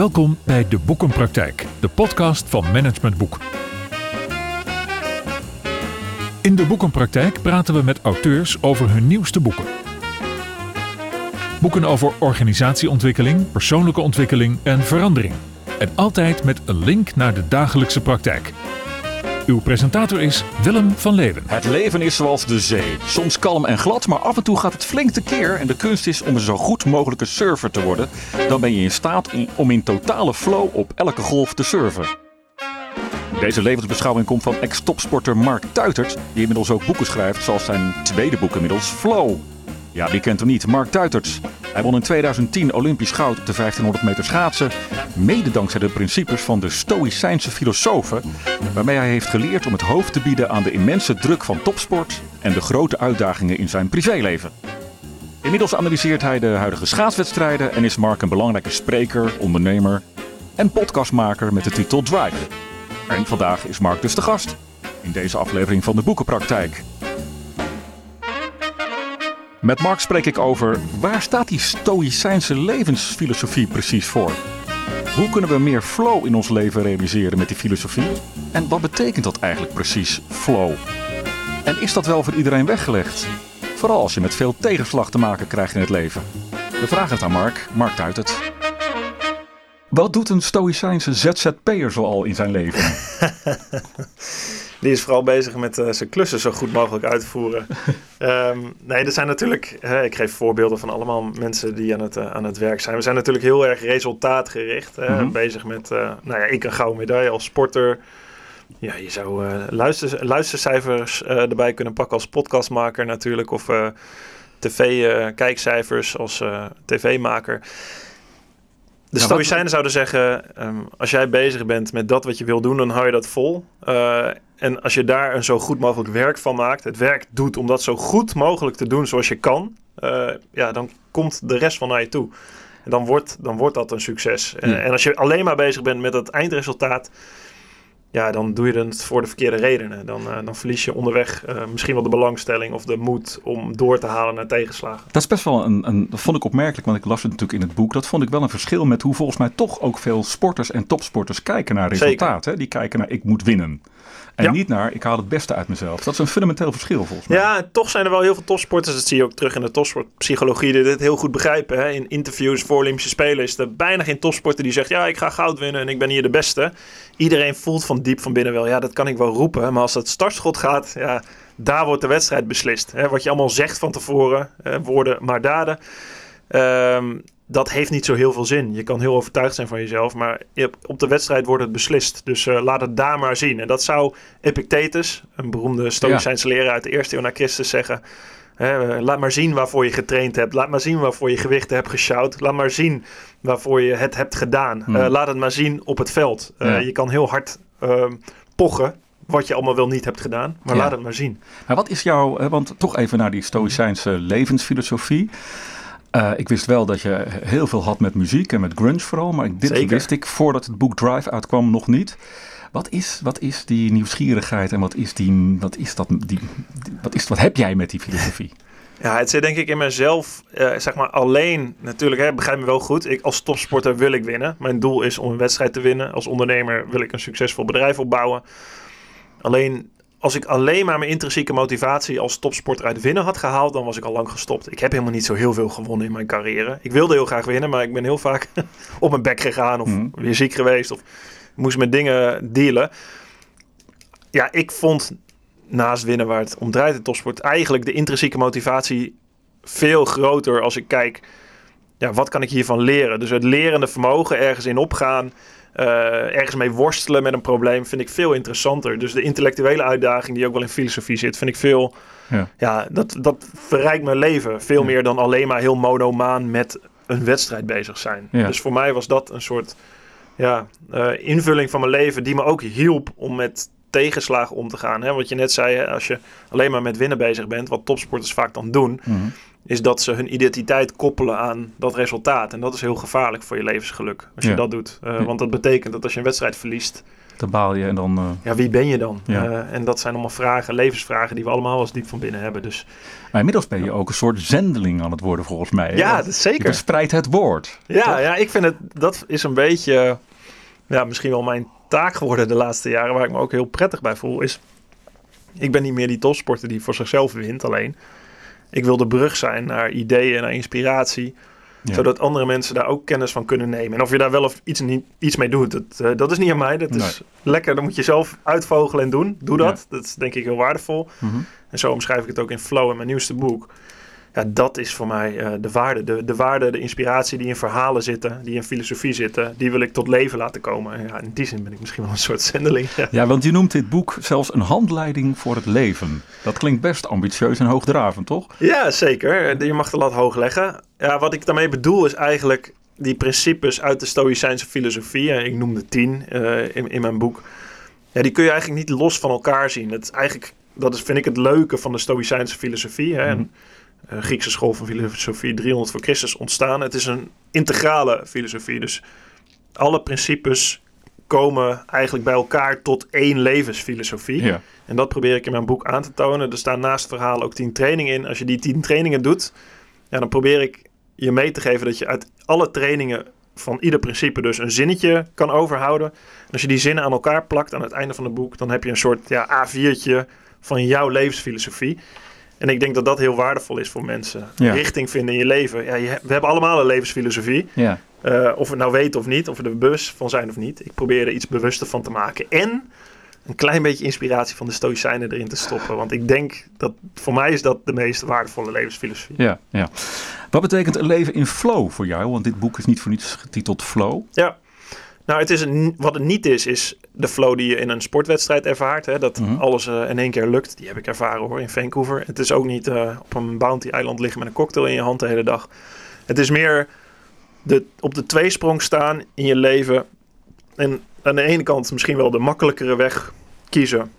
Welkom bij De Boekenpraktijk, de podcast van Management Boek. In De Boekenpraktijk praten we met auteurs over hun nieuwste boeken. Boeken over organisatieontwikkeling, persoonlijke ontwikkeling en verandering. En altijd met een link naar de dagelijkse praktijk. Uw presentator is Willem van Leeuwen. Het leven is zoals de zee. Soms kalm en glad, maar af en toe gaat het flink tekeer. En de kunst is om een zo goed mogelijke surfer te worden. Dan ben je in staat om in totale flow op elke golf te surfen. Deze levensbeschouwing komt van ex-topsporter Mark Tuitert, die inmiddels ook boeken schrijft, zoals zijn tweede boek inmiddels, Flow. Ja, wie kent hem niet? Mark Tuitert. Hij won in 2010 Olympisch goud op de 1500 meter schaatsen. Mede dankzij de principes van de Stoïcijnse filosofen. Waarmee hij heeft geleerd om het hoofd te bieden aan de immense druk van topsport. En de grote uitdagingen in zijn privéleven. Inmiddels analyseert hij de huidige schaatswedstrijden. En is Mark een belangrijke spreker, ondernemer en podcastmaker met de titel Drive. En vandaag is Mark dus de gast. In deze aflevering van de Boekenpraktijk. Met Mark spreek ik over waar staat die stoïcijnse levensfilosofie precies voor? Hoe kunnen we meer flow in ons leven realiseren met die filosofie? En wat betekent dat eigenlijk precies, flow? En is dat wel voor iedereen weggelegd? Vooral als je met veel tegenslag te maken krijgt in het leven. We vragen het aan Mark. Mark uit het. Wat doet een stoïcijnse ZZP'er zoal in zijn leven? Die is vooral bezig met uh, zijn klussen zo goed mogelijk uit te voeren. um, nee, er zijn natuurlijk, hè, ik geef voorbeelden van allemaal mensen die aan het, uh, aan het werk zijn. We zijn natuurlijk heel erg resultaatgericht. Mm -hmm. Bezig met, uh, nou ja, ik een gouden medaille als sporter. Ja, je zou luister, luistercijfers erbij kunnen pakken als podcastmaker natuurlijk. Of tv-kijkcijfers als tv-maker. De ja, Stoïcijnen zouden zeggen: um, als jij bezig bent met dat wat je wil doen, dan hou je dat vol. Uh, en als je daar een zo goed mogelijk werk van maakt, het werk doet om dat zo goed mogelijk te doen zoals je kan, uh, ja, dan komt de rest van naar je toe. En dan wordt, dan wordt dat een succes. Ja. Uh, en als je alleen maar bezig bent met het eindresultaat, ja, dan doe je het voor de verkeerde redenen. Dan, uh, dan verlies je onderweg uh, misschien wel de belangstelling of de moed om door te halen naar tegenslagen. Dat is best wel een, een, dat vond ik opmerkelijk, want ik las het natuurlijk in het boek. Dat vond ik wel een verschil met hoe volgens mij toch ook veel sporters en topsporters kijken naar resultaat. Hè? Die kijken naar ik moet winnen. En ja. niet naar ik haal het beste uit mezelf. Dat is een fundamenteel verschil volgens mij. Ja, toch zijn er wel heel veel topsporters. Dat zie je ook terug in de topsportpsychologie. Die dit heel goed begrijpen. Hè? In interviews voor Olympische Spelen is er bijna geen topsporter die zegt: Ja, ik ga goud winnen en ik ben hier de beste. Iedereen voelt van diep van binnen wel: Ja, dat kan ik wel roepen. Maar als het startschot gaat, ja, daar wordt de wedstrijd beslist. Hè? Wat je allemaal zegt van tevoren, hè? woorden maar daden. Um, dat heeft niet zo heel veel zin. Je kan heel overtuigd zijn van jezelf, maar op de wedstrijd wordt het beslist. Dus uh, laat het daar maar zien. En dat zou Epictetus, een beroemde Stoïcijnse ja. leraar uit de eerste eeuw na Christus, zeggen. Hè, laat maar zien waarvoor je getraind hebt. Laat maar zien waarvoor je gewichten hebt gesjouwd. Laat maar zien waarvoor je het hebt gedaan. Hmm. Uh, laat het maar zien op het veld. Uh, ja. Je kan heel hard pochen, wat je allemaal wel niet hebt gedaan. Maar ja. laat het maar zien. Maar wat is jouw, want toch even naar die Stoïcijnse levensfilosofie. Uh, ik wist wel dat je heel veel had met muziek en met grunge vooral, maar dit Zeker. wist ik voordat het boek Drive uitkwam nog niet. Wat is, wat is die nieuwsgierigheid en wat is die, wat is dat, die, wat is, wat heb jij met die filosofie? Ja, het zit denk ik in mezelf, uh, zeg maar alleen, natuurlijk, hè, begrijp me wel goed. Ik, als topsporter wil ik winnen. Mijn doel is om een wedstrijd te winnen. Als ondernemer wil ik een succesvol bedrijf opbouwen. Alleen als ik alleen maar mijn intrinsieke motivatie als topsporter uit winnen had gehaald, dan was ik al lang gestopt. Ik heb helemaal niet zo heel veel gewonnen in mijn carrière. Ik wilde heel graag winnen, maar ik ben heel vaak op mijn bek gegaan of mm. weer ziek geweest of moest met dingen dealen. Ja, ik vond naast winnen waar het om draait in topsport eigenlijk de intrinsieke motivatie veel groter als ik kijk, ja, wat kan ik hiervan leren? Dus het lerende vermogen, ergens in opgaan. Uh, ergens mee worstelen met een probleem vind ik veel interessanter. Dus de intellectuele uitdaging die ook wel in filosofie zit, vind ik veel. Ja, ja dat, dat verrijkt mijn leven. Veel ja. meer dan alleen maar heel monomaan met een wedstrijd bezig zijn. Ja. Dus voor mij was dat een soort ja, uh, invulling van mijn leven die me ook hielp om met tegenslagen om te gaan. Hè? Wat je net zei, als je alleen maar met winnen bezig bent, wat topsporters vaak dan doen. Mm -hmm is dat ze hun identiteit koppelen aan dat resultaat. En dat is heel gevaarlijk voor je levensgeluk als je ja. dat doet. Uh, ja. Want dat betekent dat als je een wedstrijd verliest, dan baal je en dan... eh, Ja, wie ben je dan? Ja. Eh, en dat zijn allemaal vragen, levensvragen die we allemaal wel eens diep van binnen hebben. Dus Maar inmiddels ben je ook een soort zendeling aan het worden volgens mij. ja, dat is Je zeker. verspreidt het woord. Ja, ja, ik vind het, dat is een beetje, ja, misschien wel mijn taak geworden de laatste jaren, waar ik me ook heel prettig bij voel, is, ik ben niet meer die topsporter die voor zichzelf wint alleen. Ik wil de brug zijn naar ideeën, naar inspiratie, Ja. zodat andere mensen daar ook kennis van kunnen nemen. En of je daar wel of iets, niet, iets mee doet, dat, eh, dat is niet aan mij. Dat is lekker, dat moet je zelf uitvogelen en doen. Doe dat. Dat is denk ik heel waardevol. Mhm. En zo omschrijf ik het ook in Flow in mijn nieuwste boek. Ja, dat is voor mij eh, de waarde. De, de waarde, de inspiratie die in verhalen zitten, die in filosofie zitten, die wil ik tot leven laten komen. En ja, in die zin ben ik misschien wel een soort zendeling. Ja. Ja, want je noemt dit boek zelfs een handleiding voor het leven. Dat klinkt best ambitieus en hoogdravend, toch? Ja, zeker. Je mag de lat hoog leggen. Ja, wat ik daarmee bedoel is eigenlijk die principes uit de Stoïcijnse filosofie. eh, Ik noemde tien eh, in, in mijn boek. Ja, die kun je eigenlijk niet los van elkaar zien. Het is eigenlijk, dat is, vind ik het leuke van de Stoïcijnse filosofie. Hè? Eh, Griekse school van filosofie, 300 voor Christus ontstaan. Het is een integrale filosofie. Dus alle principes komen eigenlijk bij elkaar tot één levensfilosofie. Ja. En dat probeer ik in mijn boek aan te tonen. Er staan naast het verhaal ook tien trainingen in. Als je die tien trainingen doet, ja, dan probeer ik je mee te geven dat je uit alle trainingen van ieder principe dus een zinnetje kan overhouden. En als je die zinnen aan elkaar plakt aan het einde van het boek, dan heb je een soort ja, A4'tje van jouw levensfilosofie. En ik denk dat dat heel waardevol is voor mensen. Ja. Richting vinden in je leven. Ja, je, we hebben allemaal een levensfilosofie. Ja. Eh, of we het nou weten of niet, of we er bewust van zijn of niet. Ik probeer er iets bewuster van te maken. En een klein beetje inspiratie van de Stoïcijnen erin te stoppen. Want ik denk dat voor mij is dat de meest waardevolle levensfilosofie. Ja, ja. Wat betekent een leven in flow voor jou? Want dit boek is niet voor niets getiteld Flow. Ja. Nou, het is een, wat het niet is, is de flow die je in een sportwedstrijd ervaart. Hè, dat Mhm. alles eh, in één keer lukt. Die heb ik ervaren hoor, in Vancouver. Het is ook niet eh, op een bounty-eiland liggen met een cocktail in je hand de hele dag. Het is meer de, op de tweesprong staan in je leven. En aan de ene kant misschien wel de makkelijkere weg kiezen.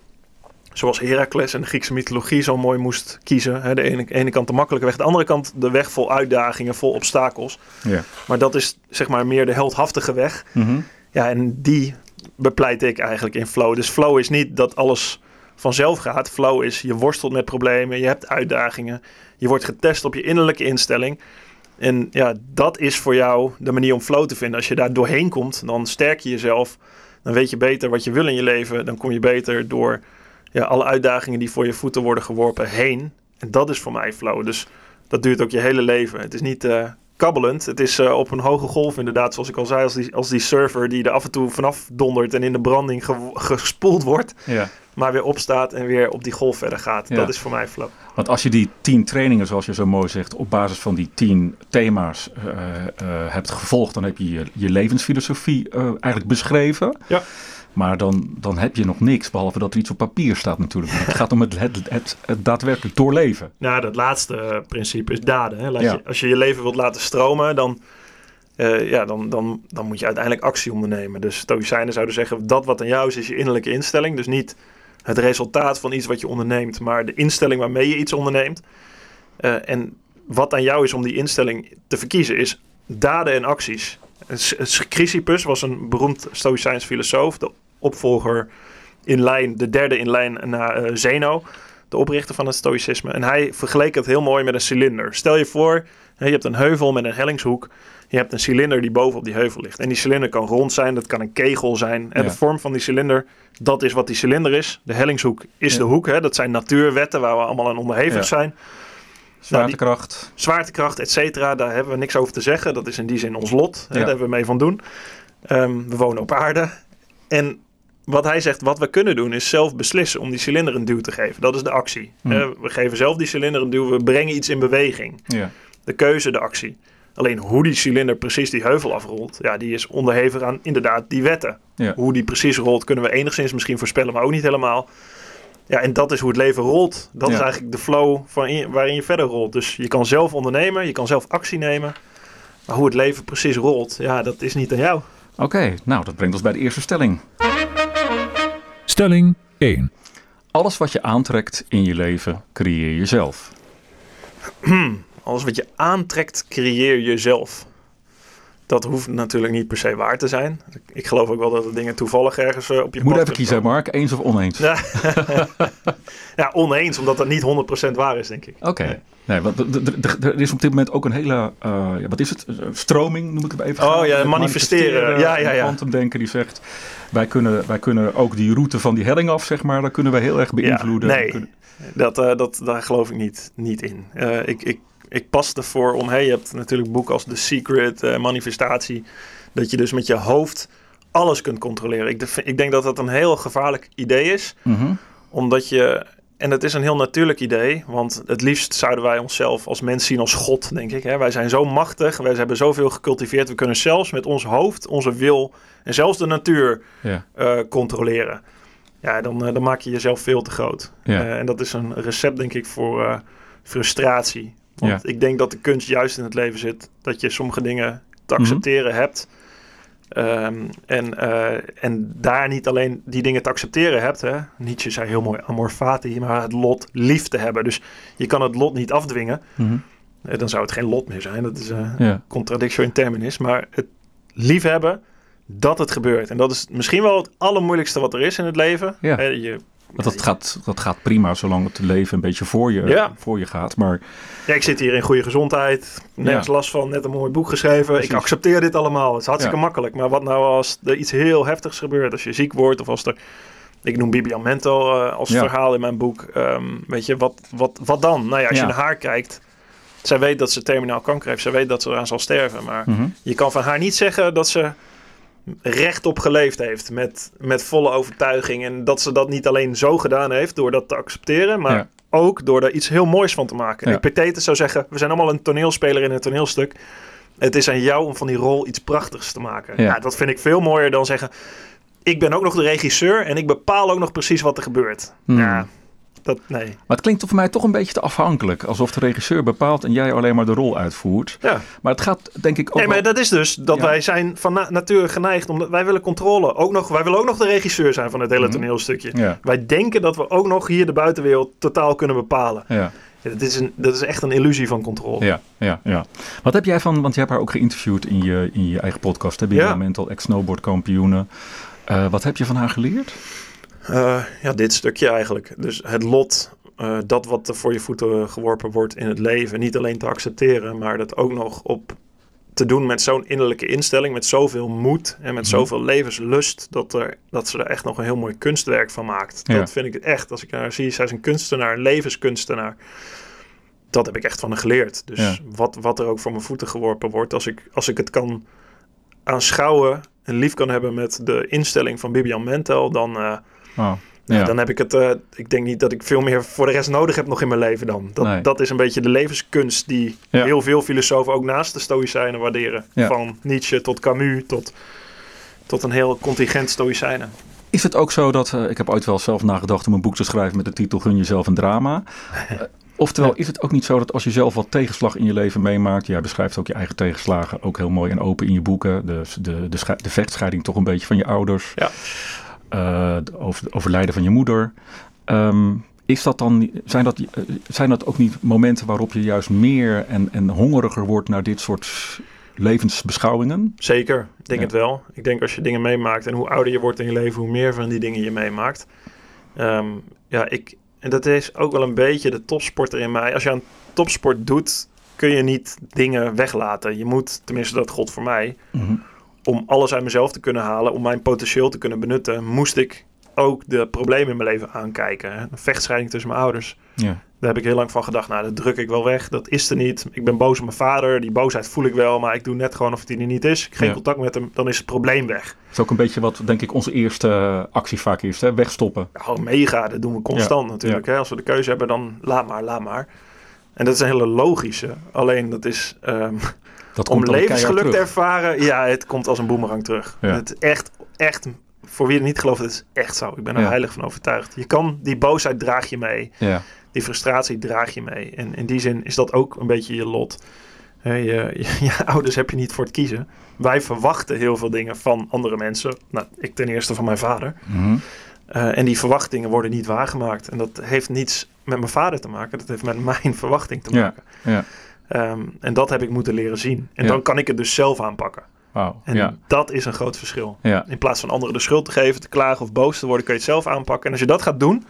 Zoals Heracles en de Griekse mythologie zo mooi moest kiezen. Hè, de ene, ene kant de makkelijke weg, de andere kant de weg vol uitdagingen, vol obstakels. Ja. Maar dat is zeg maar meer de heldhaftige weg. Mhm. Ja, en die bepleit ik eigenlijk in flow. Dus flow is niet dat alles vanzelf gaat. Flow is je worstelt met problemen, je hebt uitdagingen, je wordt getest op je innerlijke instelling. En ja, dat is voor jou de manier om flow te vinden. Als je daar doorheen komt, dan sterk je jezelf. Dan weet je beter wat je wil in je leven. Dan kom je beter door ja, alle uitdagingen die voor je voeten worden geworpen heen. En dat is voor mij flow. Dus dat duurt ook je hele leven. Het is niet eh, kabbelend. Het is eh, op een hoge golf inderdaad, zoals ik al zei, als die, als die surfer die er af en toe vanaf dondert en in de branding ge- gespoeld wordt, ja. maar weer opstaat en weer op die golf verder gaat. Ja. Dat is voor mij flow. Want als je die tien trainingen, zoals je zo mooi zegt, op basis van die tien thema's eh, eh, hebt gevolgd, dan heb je je, je levensfilosofie eigenlijk beschreven. Ja. Maar dan, dan heb je nog niks, behalve dat er iets op papier staat natuurlijk. Het gaat om het, het, het, het daadwerkelijk doorleven. Nou, dat laatste eh, principe is daden. Hè. Laat Ja. je, als je je leven wilt laten stromen, dan, eh, ja, dan, dan, dan moet je uiteindelijk actie ondernemen. Dus Stoïcijnen zouden zeggen, dat wat aan jou is, is je innerlijke instelling. Dus niet het resultaat van iets wat je onderneemt, maar de instelling waarmee je iets onderneemt. Eh, en wat aan jou is om die instelling te verkiezen, is daden en acties. Chrysippus was een beroemd Stoïcijns filosoof, de opvolger in lijn, de derde in lijn na eh, Zeno de oprichter van het stoïcisme. En hij vergeleek het heel mooi met een cilinder. Stel je voor, je hebt een heuvel met een hellingshoek. Je hebt een cilinder die boven op die heuvel ligt. En die cilinder kan rond zijn, dat kan een kegel zijn. En Ja. de vorm van die cilinder, dat is wat die cilinder is. De hellingshoek is Ja. de hoek. Hè. Dat zijn natuurwetten waar we allemaal aan onderhevig Ja. zijn. Zwaartekracht. Zwaartekracht, et cetera, daar hebben we niks over te zeggen. Dat is in die zin ons lot. Hè. Daar hebben we mee van doen. Ehm, we wonen op aarde. En wat hij zegt, wat we kunnen doen, is zelf beslissen om die cilinder een duw te geven. Dat is de actie. Eh, we geven zelf die cilinder een duw. We brengen iets in beweging. De keuze, de actie. Alleen hoe die cilinder precies die heuvel afrolt, ja, die is onderhevig aan inderdaad die wetten. Hoe die precies rolt, kunnen we enigszins misschien voorspellen, maar ook niet helemaal. Ja, en dat is hoe het leven rolt. Dat is eigenlijk de flow van in- waarin je verder rolt. Dus je kan zelf ondernemen, je kan zelf actie nemen. Maar hoe het leven precies rolt, ja, dat is niet aan jou. Oké, nou dat brengt ons bij de eerste stelling. Stelling 1. Alles wat je aantrekt in je leven, creëer je zelf. Alles wat je aantrekt, creëer je zelf. dat hoeft natuurlijk niet per se waar te zijn. Ik, geloof ook wel dat er dingen toevallig ergens uh, op je Moet even kiezen, Mark. Eens of oneens? Ja, ja oneens, omdat dat niet 100% waar is, denk ik. Oké. Nee. Nee, want er is op dit moment ook een hele, uh, ja, wat is het, stroming noem ik het even. Oh ja, manifesteren. Ja, ja, ja. Quantumdenken die zegt, wij kunnen, wij kunnen ook die route van die helling af, zeg maar, daar kunnen wij heel erg beïnvloeden. Ja, nee, kunnen... dat, uh, dat, daar geloof ik niet, niet in. Uh, ik, ik, ik pas ervoor om, hey, je hebt natuurlijk boeken als The Secret, Manifestatie, dat je dus met je hoofd alles kunt controleren. Ik, ik denk dat dat een heel gevaarlijk idee is, mm -hmm. omdat je en het is een heel natuurlijk idee, want het liefst zouden wij onszelf als mens zien als God, denk ik. Hè? Wij zijn zo machtig, wij hebben zoveel gecultiveerd. We kunnen zelfs met ons hoofd, onze wil en zelfs de natuur ja. uh, controleren. Ja, dan, uh, dan maak je jezelf veel te groot. Ja. Uh, en dat is een recept, denk ik, voor frustratie. Want Ja. ik denk dat de kunst juist in het leven zit. Dat je sommige dingen te accepteren hebt. Um, en, uh, en daar niet alleen die dingen te accepteren hebt. Hè? Nietzsche zei heel mooi amor fati, maar het lot lief te hebben. Dus je kan het lot niet afdwingen. Mhm. Uh, dan zou het geen lot meer zijn. Dat is een Ja. contradictio in terminis. Maar het liefhebben dat het gebeurt. En dat is misschien wel het allermoeilijkste wat er is in het leven. Ja. Je, Want dat gaat, dat gaat prima zolang het leven een beetje voor je, Ja. voor je gaat. Maar ja, ik zit hier in goede gezondheid. Nergens Ja. last van. Net een mooi boek geschreven. Precies. Ik accepteer dit allemaal. Het is hartstikke Ja. makkelijk. Maar wat nou als er iets heel heftigs gebeurt? Als je ziek wordt of als er... Ik noem Bibian Mento eh, als Ja. verhaal in mijn boek. Ehm, weet je, wat, wat, wat dan? Nou ja, als Ja. je naar haar kijkt... Zij weet dat ze terminaal kanker heeft. Zij weet dat ze eraan zal sterven. Maar mhm. je kan van haar niet zeggen dat ze rechtop geleefd heeft. Met, met volle overtuiging. En dat ze dat niet alleen zo gedaan heeft door dat te accepteren. Maar Ja. ook door er iets heel moois van te maken. Ja. Epictetus zou zeggen, we zijn allemaal een toneelspeler in een toneelstuk. Het is aan jou om van die rol iets prachtigs te maken. Ja. Ja. dat vind ik veel mooier dan zeggen... ik ben ook nog de regisseur en ik bepaal ook nog precies wat er gebeurt. Hmm. Ja, dat, nee. Maar het klinkt voor mij toch een beetje te afhankelijk. Alsof de regisseur bepaalt en jij alleen maar de rol uitvoert. Ja. Maar het gaat denk ik ook Nee, maar wel- dat is dus dat Ja. wij zijn van na nature geneigd... omdat wij willen controle. Ook nog, wij willen ook nog de regisseur zijn van het hele Mhm. toneelstukje. Ja, Wij denken dat we ook nog hier de buitenwereld totaal kunnen bepalen. ja, Ja, dat, is een, dat is echt een illusie van controle. ja, ja, ja. Wat heb jij van, want je hebt haar ook geïnterviewd in je, in je eigen podcast. Hè, Ja. Mental, ex-snowboardkampioene. Eh, wat heb je van haar geleerd? Eh, ja, dit stukje eigenlijk. Dus het lot, eh, dat wat er voor je voeten geworpen wordt in het leven, niet alleen te accepteren, maar dat ook nog op te doen met zo'n innerlijke instelling, met zoveel moed en met Mhm. zoveel levenslust, dat, er, dat ze er echt nog een heel mooi kunstwerk van maakt. Ja. Dat vind ik echt, als ik haar zie, zij is een kunstenaar, een levenskunstenaar. Dat heb ik echt van haar geleerd. Dus Ja. wat, wat er ook voor mijn voeten geworpen wordt, als ik, als ik het kan aanschouwen en lief kan hebben met de instelling van Bibian Mentel, dan, eh, Oh, ja, ja. dan heb ik het. eh, ik denk niet dat ik veel meer voor de rest nodig heb nog in mijn leven dan. Dat, Nee. dat is een beetje de levenskunst die Ja. heel veel filosofen ook naast de Stoïcijnen waarderen. Ja. Van Nietzsche tot Camus tot, tot een heel contingent Stoïcijnen. Is het ook zo dat, eh, ik heb ooit wel zelf nagedacht om een boek te schrijven met de titel Gun jezelf een drama. Oftewel, is het ook niet zo dat als je zelf wat tegenslag in je leven meemaakt, jij beschrijft ook je eigen tegenslagen, ook heel mooi en open in je boeken, de, de, de, de vechtscheiding toch een beetje van je ouders, Ja. Eh, de over, de overlijden van je moeder. Ehm, is dat dan, zijn, dat, eh, zijn dat ook niet momenten waarop je juist meer en, en hongeriger wordt naar dit soort levensbeschouwingen? Zeker, ik denk Ja. het wel. Ik denk als je dingen meemaakt en hoe ouder je wordt in je leven, hoe meer van die dingen je meemaakt. Ehm, ja, ik, en dat is ook wel een beetje de topsporter in mij. Als je aan topsport doet, kun je niet dingen weglaten. Je moet, tenminste dat God voor mij, Mhm. Om alles uit mezelf te kunnen halen, om mijn potentieel te kunnen benutten, moest ik ook de problemen in mijn leven aankijken. Een vechtscheiding tussen mijn ouders. Ja. Daar heb ik heel lang van gedacht, nou dat druk ik wel weg, dat is er niet. Ik ben boos op mijn vader, die boosheid voel ik wel, maar ik doe net gewoon of het er niet is. Ik geen Ja. contact met hem, dan is het probleem weg. Dat is ook een beetje wat, denk ik, onze eerste eh, actie vaak is, hè? wegstoppen. Ja, Gewoon mega, dat doen we constant natuurlijk. Hè? Als we de keuze hebben, dan laat maar, laat maar. En dat is een hele logische. Alleen dat is ehm, Dat om levensgeluk te ervaren. Ja, het komt als een boemerang terug. Ja. Het is echt, echt, voor wie het niet gelooft, het is echt zo. Ik ben er Ja. heilig van overtuigd. Je kan, die boosheid draag je mee. Ja. Die frustratie draag je mee. En in die zin is dat ook een beetje je lot. Je, je, je ouders heb je niet voor het kiezen. Wij verwachten heel veel dingen van andere mensen. Nou, ik ten eerste van mijn vader. Mhm. Uh, en die verwachtingen worden niet waargemaakt. En dat heeft niets met mijn vader te maken. Dat heeft met mijn verwachting te Ja, maken. ja. Um, en dat heb ik moeten leren zien. En Ja. dan kan ik het dus zelf aanpakken. Wauw, En ja. dat is een groot verschil. Ja. In plaats van anderen de schuld te geven, te klagen of boos te worden, kun je het zelf aanpakken. En als je dat gaat doen,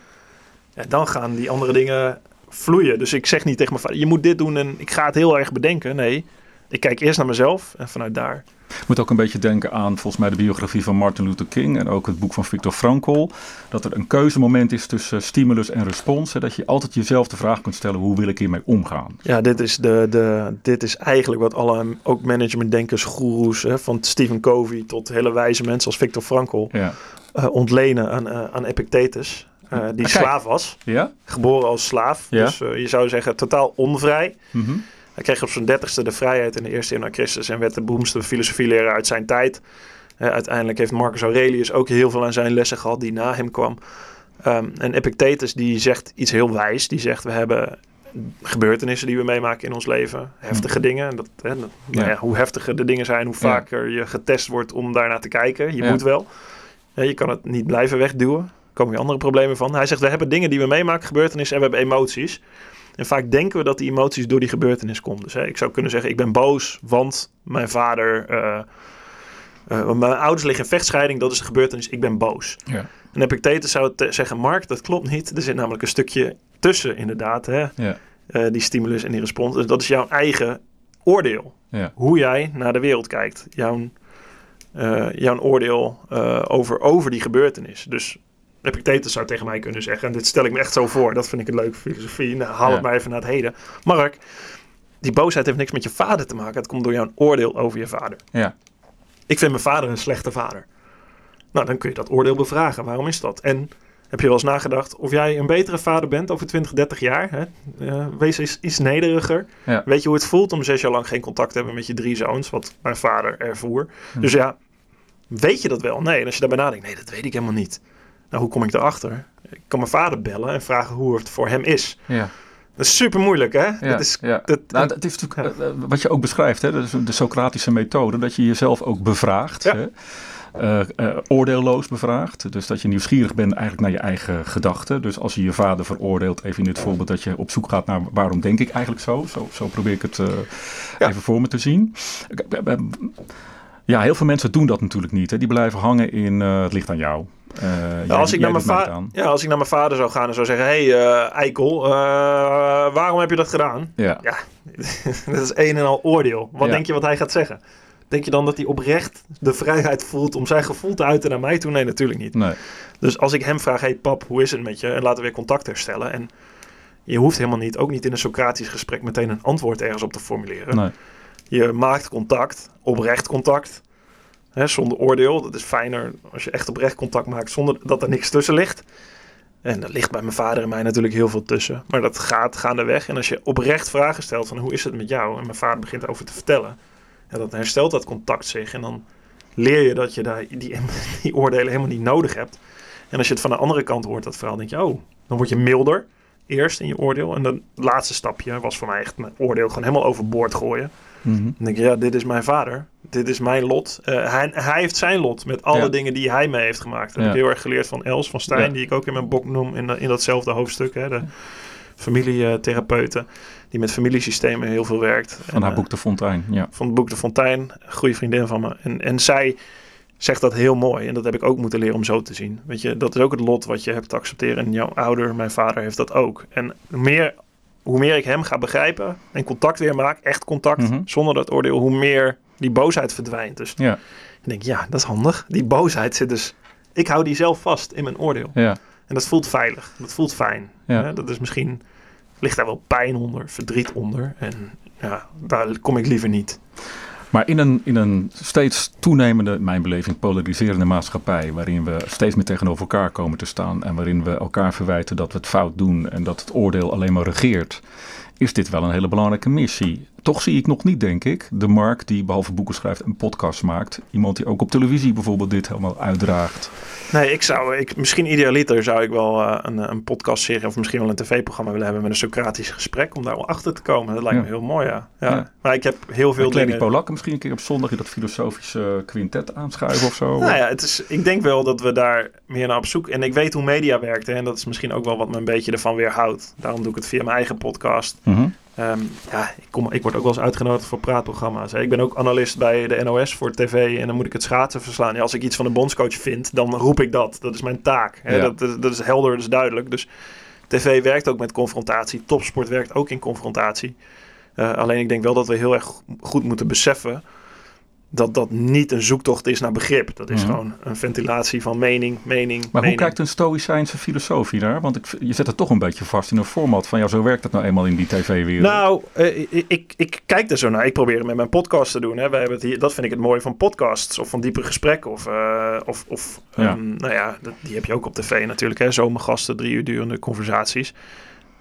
dan gaan die andere dingen vloeien. Dus ik zeg niet tegen mijn vader, je moet dit doen en ik ga het heel erg bedenken. Nee, ik kijk eerst naar mezelf en vanuit daar. Moet ook een beetje denken aan volgens mij de biografie van Martin Luther King en ook het boek van Viktor Frankl. Dat er een keuzemoment is tussen stimulus en respons. Hè, dat je altijd jezelf de vraag kunt stellen, hoe wil ik hiermee omgaan? Ja, dit is, de, de, dit is eigenlijk wat alle ook managementdenkers, goeroes, hè, van Stephen Covey tot hele wijze mensen als Viktor Frankl, Ja. eh, ontlenen aan, eh, aan Epictetus. eh, die Ah, slaaf was, Ja? geboren als slaaf. Ja. Dus je zou zeggen totaal onvrij. Mhm. Hij kreeg op zijn dertigste de vrijheid in de eerste eeuw na Christus en werd de beroemdste filosofieleraar uit zijn tijd. Uiteindelijk heeft Marcus Aurelius ook heel veel aan zijn lessen gehad die na hem kwam. Ehm, en Epictetus die zegt iets heel wijs. Die zegt we hebben gebeurtenissen die we meemaken in ons leven. Heftige dingen. En Dat, hè, dat- nou Ja. hoe heftiger de dingen zijn, hoe Ja. vaker je getest wordt om daarnaar te kijken. Je moet wel. Je kan het niet blijven wegduwen. Er komen weer andere problemen van. Hij zegt we hebben dingen die we meemaken, gebeurtenissen en we hebben emoties. En vaak denken we dat die emoties door die gebeurtenis komen. Dus hè, ik zou kunnen zeggen, ik ben boos, want mijn vader... want mijn ouders liggen in vechtscheiding, dat is de gebeurtenis, ik ben boos. Ja. En Epictetus zou te- zeggen, Mark, dat klopt niet. Er zit namelijk een stukje tussen, inderdaad, hè, Ja. eh, die stimulus en die respons. Dus dat is jouw eigen oordeel. Ja. Hoe jij naar de wereld kijkt. Jouw, jouw oordeel over, over die gebeurtenis. Dus Epictetus zou tegen mij kunnen zeggen, en dit stel ik me echt zo voor, dat vind ik een leuke filosofie. Nou, haal Ja. het maar even naar het heden. Mark, die boosheid heeft niks met je vader te maken. Het komt door jouw oordeel over je vader. Ja. Ik vind mijn vader een slechte vader. Nou, dan kun je dat oordeel bevragen. Waarom is dat? En heb je wel eens nagedacht of jij een betere vader bent over 20, 30 jaar? Hè? Eh, wees eens iets nederiger. Ja. Weet je hoe het voelt om zes jaar lang geen contact te hebben met je drie zoons? Wat mijn vader ervoer. Dus ja, weet je dat wel? Nee, en als je daarbij nadenkt, nee, dat weet ik helemaal niet. Nou, hoe kom ik erachter? Ik kan mijn vader bellen en vragen hoe het voor hem is. Ja. Dat is super moeilijk, hè? Ja, dat is, ja. dat, Nou, dat natuurlijk eh, eh, wat je ook beschrijft, hè? Dat is de Socratische methode, dat je jezelf ook bevraagt. Hè? Eh, oordeelloos bevraagt. Dus dat je nieuwsgierig bent eigenlijk naar je eigen gedachten. Dus als je je vader veroordeelt, even in dit voorbeeld, dat je op zoek gaat naar waarom denk ik eigenlijk zo. Zo, zo probeer ik het even voor me te zien. Ja, heel veel mensen doen dat natuurlijk niet. Hè? Die blijven hangen in eh, het ligt aan jou. Eh, Ja, jij- als, ik naar mijn va- ja, als ik naar mijn vader zou gaan en zou zeggen: Hé, hey, eh, Eikel, waarom heb je dat gedaan? Ja. Ja, dat is een en al oordeel. Wat Ja. denk je wat hij gaat zeggen? Denk je dan dat hij oprecht de vrijheid voelt om zijn gevoel te uiten naar mij toe? Nee, natuurlijk niet. Nee. Dus als ik hem vraag: Hey pap, hoe is het met je? En laten we weer contact herstellen. En je hoeft helemaal niet, ook niet in een Socratisch gesprek, meteen een antwoord ergens op te formuleren. nee. Je maakt contact, oprecht contact, hè, zonder oordeel. Dat is fijner als je echt oprecht contact maakt zonder dat er niks tussen ligt. En er ligt bij mijn vader en mij natuurlijk heel veel tussen. Maar dat gaat gaandeweg. En als je oprecht vragen stelt van hoe is het met jou? En mijn vader begint over te vertellen. Ja, dan herstelt dat contact zich. En dan leer je dat je daar die, die oordelen helemaal niet nodig hebt. En als je het van de andere kant hoort, dat verhaal, denk je, oh, dan word je milder. Eerst in je oordeel. En dan laatste stapje was voor mij echt mijn oordeel gewoon helemaal overboord gooien. Mhm. Dan denk je, ja, dit is mijn vader. Dit is mijn lot. Eh, hij, hij heeft zijn lot met alle Ja. dingen die hij mee heeft gemaakt. Dat heb ik heel erg geleerd van Els van Stijn, die ik ook in mijn boek noem in, in datzelfde hoofdstuk. Hè, de familietherapeuten, die met familiesystemen heel veel werkt. Van En, haar eh, boek De Fontein. Ja. van het boek De Fontein, goede vriendin van me. En, en zij zegt dat heel mooi. En dat heb ik ook moeten leren om zo te zien. Weet je, dat is ook het lot wat je hebt te accepteren. En jouw ouder, mijn vader, heeft dat ook. En meer, hoe meer ik hem ga begrijpen en contact weer maak, echt contact, Mhm. zonder dat oordeel, hoe meer die boosheid verdwijnt. Dus Ja. ik denk, ja, dat is handig. Die boosheid zit dus... Ik hou die zelf vast in mijn oordeel. Ja. En dat voelt veilig. Dat voelt fijn. Ja. Dat is misschien... Ligt daar wel pijn onder, verdriet onder. En ja, daar kom ik liever niet. Maar in een, in een steeds toenemende, mijn beleving, polariserende maatschappij, waarin we steeds meer tegenover elkaar komen te staan en waarin we elkaar verwijten dat we het fout doen en dat het oordeel alleen maar regeert, is dit wel een hele belangrijke missie. Toch zie ik nog niet, denk ik, de Mark die behalve boeken schrijft en podcasts maakt. Iemand die ook op televisie bijvoorbeeld dit helemaal uitdraagt. Nee, ik zou, ik, misschien idealiter zou ik wel eh, een, een podcastserie of misschien wel een tv-programma willen hebben met een Socratisch gesprek om daar wel achter te komen. Dat lijkt Ja. me heel mooi, ja. ja. Ja. Maar ik heb heel veel dingen... Polak misschien een keer op zondag in dat filosofische quintet aanschuiven of zo. Nou ja, het is, ik denk wel dat we daar meer naar op zoek... En ik weet hoe media werkt hè, en dat is misschien ook wel wat me een beetje ervan weerhoudt. Daarom doe ik het via mijn eigen podcast. Mhm. Ehm, ja, ik, kom, ik word ook wel eens uitgenodigd voor praatprogramma's. Hè. Ik ben ook analist bij de NOS voor tv en dan moet ik het schaatsen verslaan. Ja, als ik iets van de bondscoach vind, dan roep ik dat. Dat is mijn taak. Hè. Ja. Dat, dat, dat is helder, dat is duidelijk. Dus tv werkt ook met confrontatie. Topsport werkt ook in confrontatie. Eh, alleen ik denk wel dat we heel erg goed moeten beseffen dat dat niet een zoektocht is naar begrip. Dat is Mhm. gewoon een ventilatie van mening, mening, Maar hoe kijkt een stoïcijnse filosofie daar? Want ik, je zet het toch een beetje vast in een format van ja, zo werkt het nou eenmaal in die tv-wereld. Nou, eh, ik, ik, kijk er zo naar. Ik probeer het met mijn podcast te doen. Hè. Wij hebben het hier, dat vind ik het mooie van podcasts of van diepe gesprekken. Of, eh, of, of Ja. ehm, nou ja, dat, die heb je ook op tv natuurlijk. Hè. Zomergasten, drie uur durende conversaties.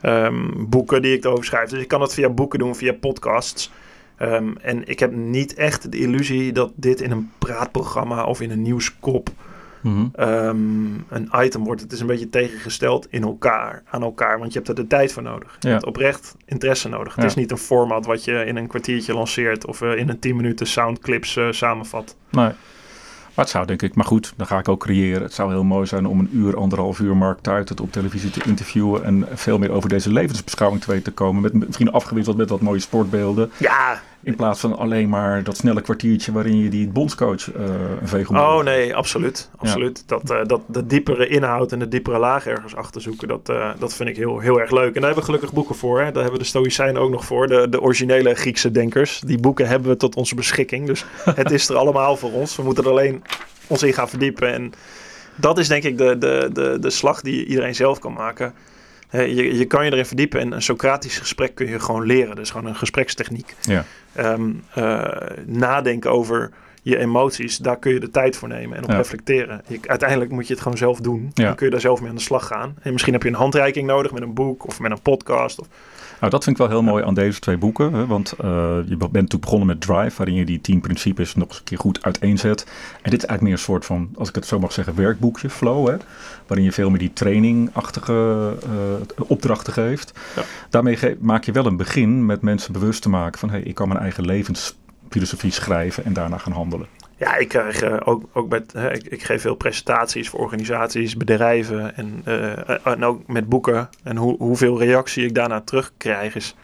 Ehm, boeken die ik erover schrijf. Dus ik kan het via boeken doen, via podcasts. Ehm, en ik heb niet echt de illusie dat dit in een praatprogramma of in een nieuwskop Mhm. ehm, een item wordt. Het is een beetje tegengesteld in elkaar, aan elkaar, want je hebt er de tijd voor nodig. Je Ja. hebt oprecht interesse nodig. Ja. Het is niet een format wat je in een kwartiertje lanceert of eh, in een 10 minuten soundclips eh, samenvat. Nee. Maar het zou denk ik, maar goed, dan ga ik ook creëren. Het zou heel mooi zijn om een uur, anderhalf uur Mark Tuitert op televisie te interviewen. En veel meer over deze levensbeschouwing te weten te komen. Met misschien afgewisseld met wat mooie sportbeelden. Ja, In plaats van alleen maar dat snelle kwartiertje waarin je die bondscoach eh een veeg om. oh nee, absoluut. absoluut. Dat, eh, dat de diepere inhoud en de diepere laag ergens achter zoeken, dat, eh, dat vind ik heel, heel erg leuk. En daar hebben we gelukkig boeken voor. Hè. Daar hebben de Stoïcijnen ook nog voor. De, de originele Griekse denkers. Die boeken hebben we tot onze beschikking. Dus het is er allemaal voor ons. We moeten er alleen ons in gaan verdiepen. En dat is denk ik de, de, de, de slag die iedereen zelf kan maken. Je, je kan je erin verdiepen en een Socratisch gesprek kun je gewoon leren. Dus gewoon een gesprekstechniek. Ja. Ehm, eh, nadenken over je emoties, daar kun je de tijd voor nemen en op Ja. reflecteren. Je, uiteindelijk moet je het gewoon zelf doen. Ja. Dan kun je daar zelf mee aan de slag gaan. En misschien heb je een handreiking nodig met een boek of met een podcast. Of, Nou, dat vind ik wel heel mooi aan deze twee boeken. Hè, want eh, je bent natuurlijk begonnen met Drive, waarin je die tien principes nog eens een keer goed uiteenzet. En dit is eigenlijk meer een soort van, als ik het zo mag zeggen, werkboekje, flow. Hè, waarin je veel meer die trainingachtige eh, opdrachten geeft. Ja. Daarmee ge- maak je wel een begin met mensen bewust te maken van, hey, ik kan mijn eigen levensfilosofie schrijven en daarna gaan handelen. Ja, ik krijg eh, ook, ook met, hè, ik, ik geef veel presentaties voor organisaties, bedrijven en, eh, en ook met boeken. En hoe, hoeveel reactie ik daarna terugkrijg is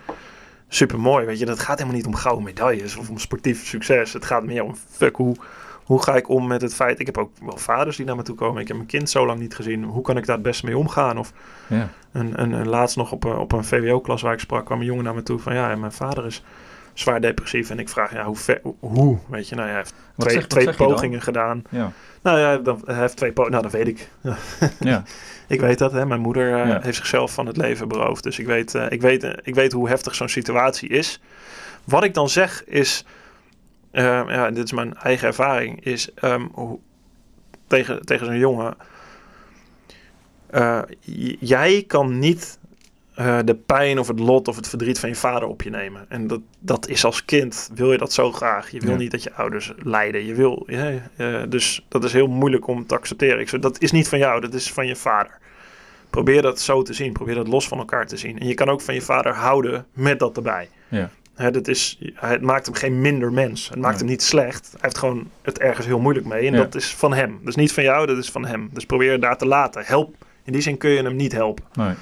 super mooi. Weet je, dat gaat helemaal niet om gouden medailles of om sportief succes. Het gaat meer om fuck hoe. Hoe ga ik om met het feit... Ik heb ook wel vaders die naar me toe komen. Ik heb mijn kind zo lang niet gezien. Hoe kan ik daar het beste mee omgaan? Of Ja. een, een, een laatst nog op, een- op een VWO-klas waar ik sprak... kwam een jongen naar me toe van... Ja, mijn vader is zwaar depressief. En ik vraag, ja, hoe? ver- hoe weet je, nou ja, hij heeft Wat twee, zeg- twee pogingen gedaan. Ja. Nou ja, dan, hij heeft twee pogingen. Nou, dat weet ik. ja. Ik weet dat, hè. Mijn moeder eh, Ja. heeft zichzelf van het leven beroofd. Dus ik weet, eh, ik weet, eh, ik weet hoe heftig zo'n situatie is. Wat ik dan zeg is... eh, ja, dit is mijn eigen ervaring. Is ehm, hoe, tegen, tegen zo'n jongen... jij kan niet eh, de pijn of het lot of het verdriet van je vader op je nemen. En dat, dat is als kind, wil je dat zo graag. Je wil Ja. niet dat je ouders lijden. Je wil, eh, dus dat is heel moeilijk om te accepteren. Ik zeg, dat is niet van jou, dat is van je vader. Probeer dat zo te zien. Probeer dat los van elkaar te zien. En je kan ook van je vader houden met dat erbij. Ja. Hè, dat is, het maakt hem geen minder mens. Het maakt hem niet slecht. Hij heeft gewoon het ergens heel moeilijk mee. En Ja. dat is van hem. Dat is niet van jou, dat is van hem. Dus probeer het daar te laten. Help. In die zin kun je hem niet helpen. Nee.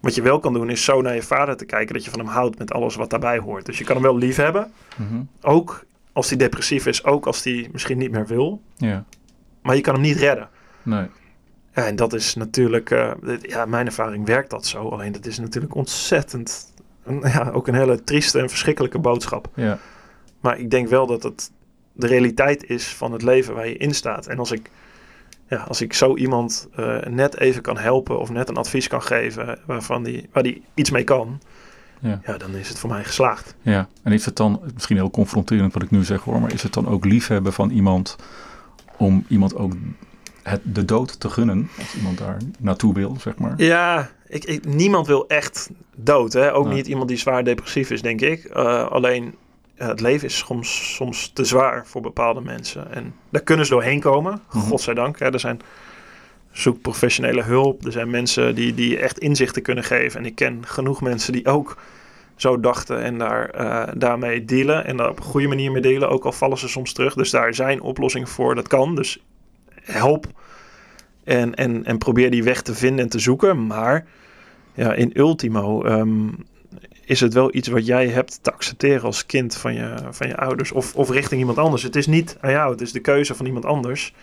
Wat je wel kan doen is zo naar je vader te kijken dat je van hem houdt met alles wat daarbij hoort. Dus je kan hem wel lief hebben. Mhm. Ook als hij depressief is. Ook als hij misschien niet meer wil. Ja. Maar je kan hem niet redden. Nee. Ja, en dat is natuurlijk, eh, ja, mijn ervaring werkt dat zo. Alleen dat is natuurlijk ontzettend, een- ja, ook een hele trieste en verschrikkelijke boodschap. Ja. Maar ik denk wel dat het de realiteit is van het leven waar je in staat. En als ik, ja, als ik zo iemand eh, net even kan helpen of net een advies kan geven waarvan die, waar die iets mee kan, Ja. ja, dan is het voor mij geslaagd. Ja, en is het dan, misschien heel confronterend wat ik nu zeg hoor, maar is het dan ook liefhebben van iemand om iemand ook het, de dood te gunnen, als iemand daar naartoe wil, zeg maar? Ja, ik, ik- niemand wil echt dood. Hè? Ook Nee. niet iemand die zwaar depressief is, denk ik. Eh, alleen ja, het leven is soms, soms te zwaar voor bepaalde mensen. En daar kunnen ze doorheen komen, Mhm. godzijdank. Hè? Er zijn zoek professionele hulp. Er zijn mensen die, die echt inzichten kunnen geven. En ik ken genoeg mensen die ook zo dachten en daar, eh, daarmee dealen. En daar op een goede manier mee delen. Ook al vallen ze soms terug. Dus daar zijn oplossingen voor. Dat kan. Dus help. En, en, en probeer die weg te vinden en te zoeken. Maar ja, in ultimo, ehm, is het wel iets wat jij hebt te accepteren als kind van je, van je ouders of, of richting iemand anders. Het is niet aan jou, het is de keuze van iemand anders.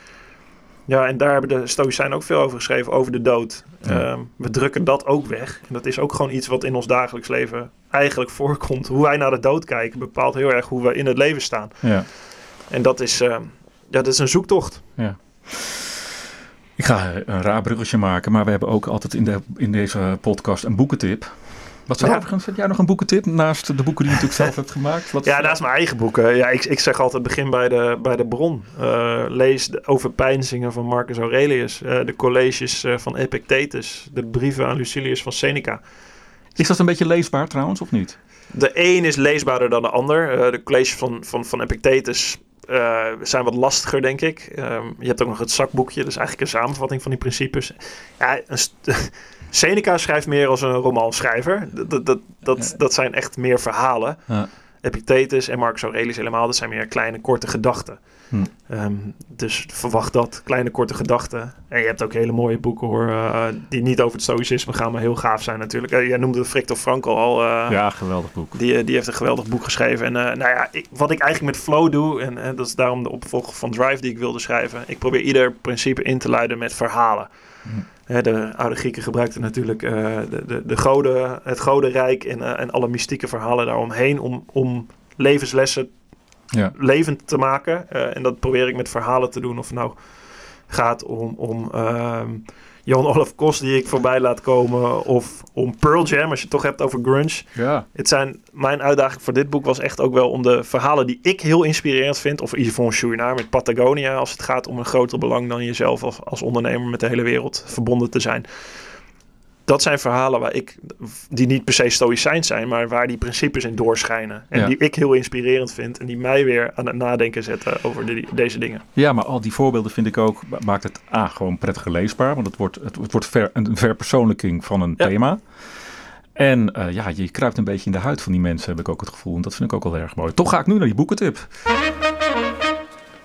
Ja, en daar hebben de Stoïcijnen ook veel over geschreven, over de dood. Ja. Ehm, we drukken dat ook weg. En dat is ook gewoon iets wat in ons dagelijks leven eigenlijk voorkomt. Hoe wij naar de dood kijken bepaalt heel erg hoe we in het leven staan. Ja. En dat is, ehm, ja, dat is een zoektocht. Ja. Ik ga een raar bruggetje maken, maar we hebben ook altijd in, de, in deze podcast een boekentip. Wat zou Ja. overigens, heb jij nog een boekentip naast de boeken die je natuurlijk zelf hebt gemaakt? Wat, Ja, naast mijn eigen boeken. Ja, ik, ik zeg altijd begin bij de, bij de bron. Eh, lees de overpeinzingen van Marcus Aurelius. eh, de colleges eh, van Epictetus. De brieven aan Lucilius van Seneca. Is dat een beetje leesbaar trouwens, of niet? De een is leesbaarder dan de ander. De colleges van, van, van Epictetus zijn wat lastiger, denk ik. Ehm, je hebt ook nog het zakboekje. Dat is eigenlijk een samenvatting van die principes. Ja, een Seneca schrijft meer als een romanschrijver. Dat, dat, dat, dat, dat zijn echt meer verhalen. Ja. Epictetus en Marcus Aurelius helemaal, dat zijn meer kleine, korte gedachten. Hm. Ehm, dus verwacht dat, kleine, korte gedachten. En je hebt ook hele mooie boeken hoor, eh, die niet over het stoïcisme gaan, maar heel gaaf zijn natuurlijk. Eh, jij noemde Friktor Frankl al. eh, ja, geweldig boek. die, die heeft een geweldig boek geschreven. En nou ja, ik, wat ik eigenlijk met Flow doe, en dat is daarom de opvolger van Drive die ik wilde schrijven. Ik probeer ieder principe in te luiden met verhalen. Hè, de oude Grieken gebruikten natuurlijk eh, de, de, de goden, het godenrijk en, eh, en alle mystieke verhalen daaromheen om, om levenslessen Ja. levend te maken. Eh, en dat probeer ik met verhalen te doen. Of het nou gaat om, om ehm, Jan Olaf Kos die ik voorbij laat komen. Of om Pearl Jam, als je het toch hebt over grunge. Ja. Het zijn, mijn uitdaging voor dit boek was echt ook wel om de verhalen die ik heel inspirerend vind. Of Yvonne Chouinard met Patagonia. Als het gaat om een groter belang dan jezelf als, als ondernemer met de hele wereld verbonden te zijn. Dat zijn verhalen waar ik, die niet per se stoïcijns zijn, maar waar die principes in doorschijnen. En Ja. die ik heel inspirerend vind en die mij weer aan het nadenken zetten over die- deze dingen. ja, maar al die voorbeelden vind ik ook, ma- maakt het A gewoon prettiger leesbaar. Want het wordt, het, het wordt ver, een verpersoonlijking van een Ja. thema. En eh, ja, je kruipt een beetje in de huid van die mensen, heb ik ook het gevoel. En dat vind ik ook wel erg mooi. Toch ga ik nu naar die boekentip.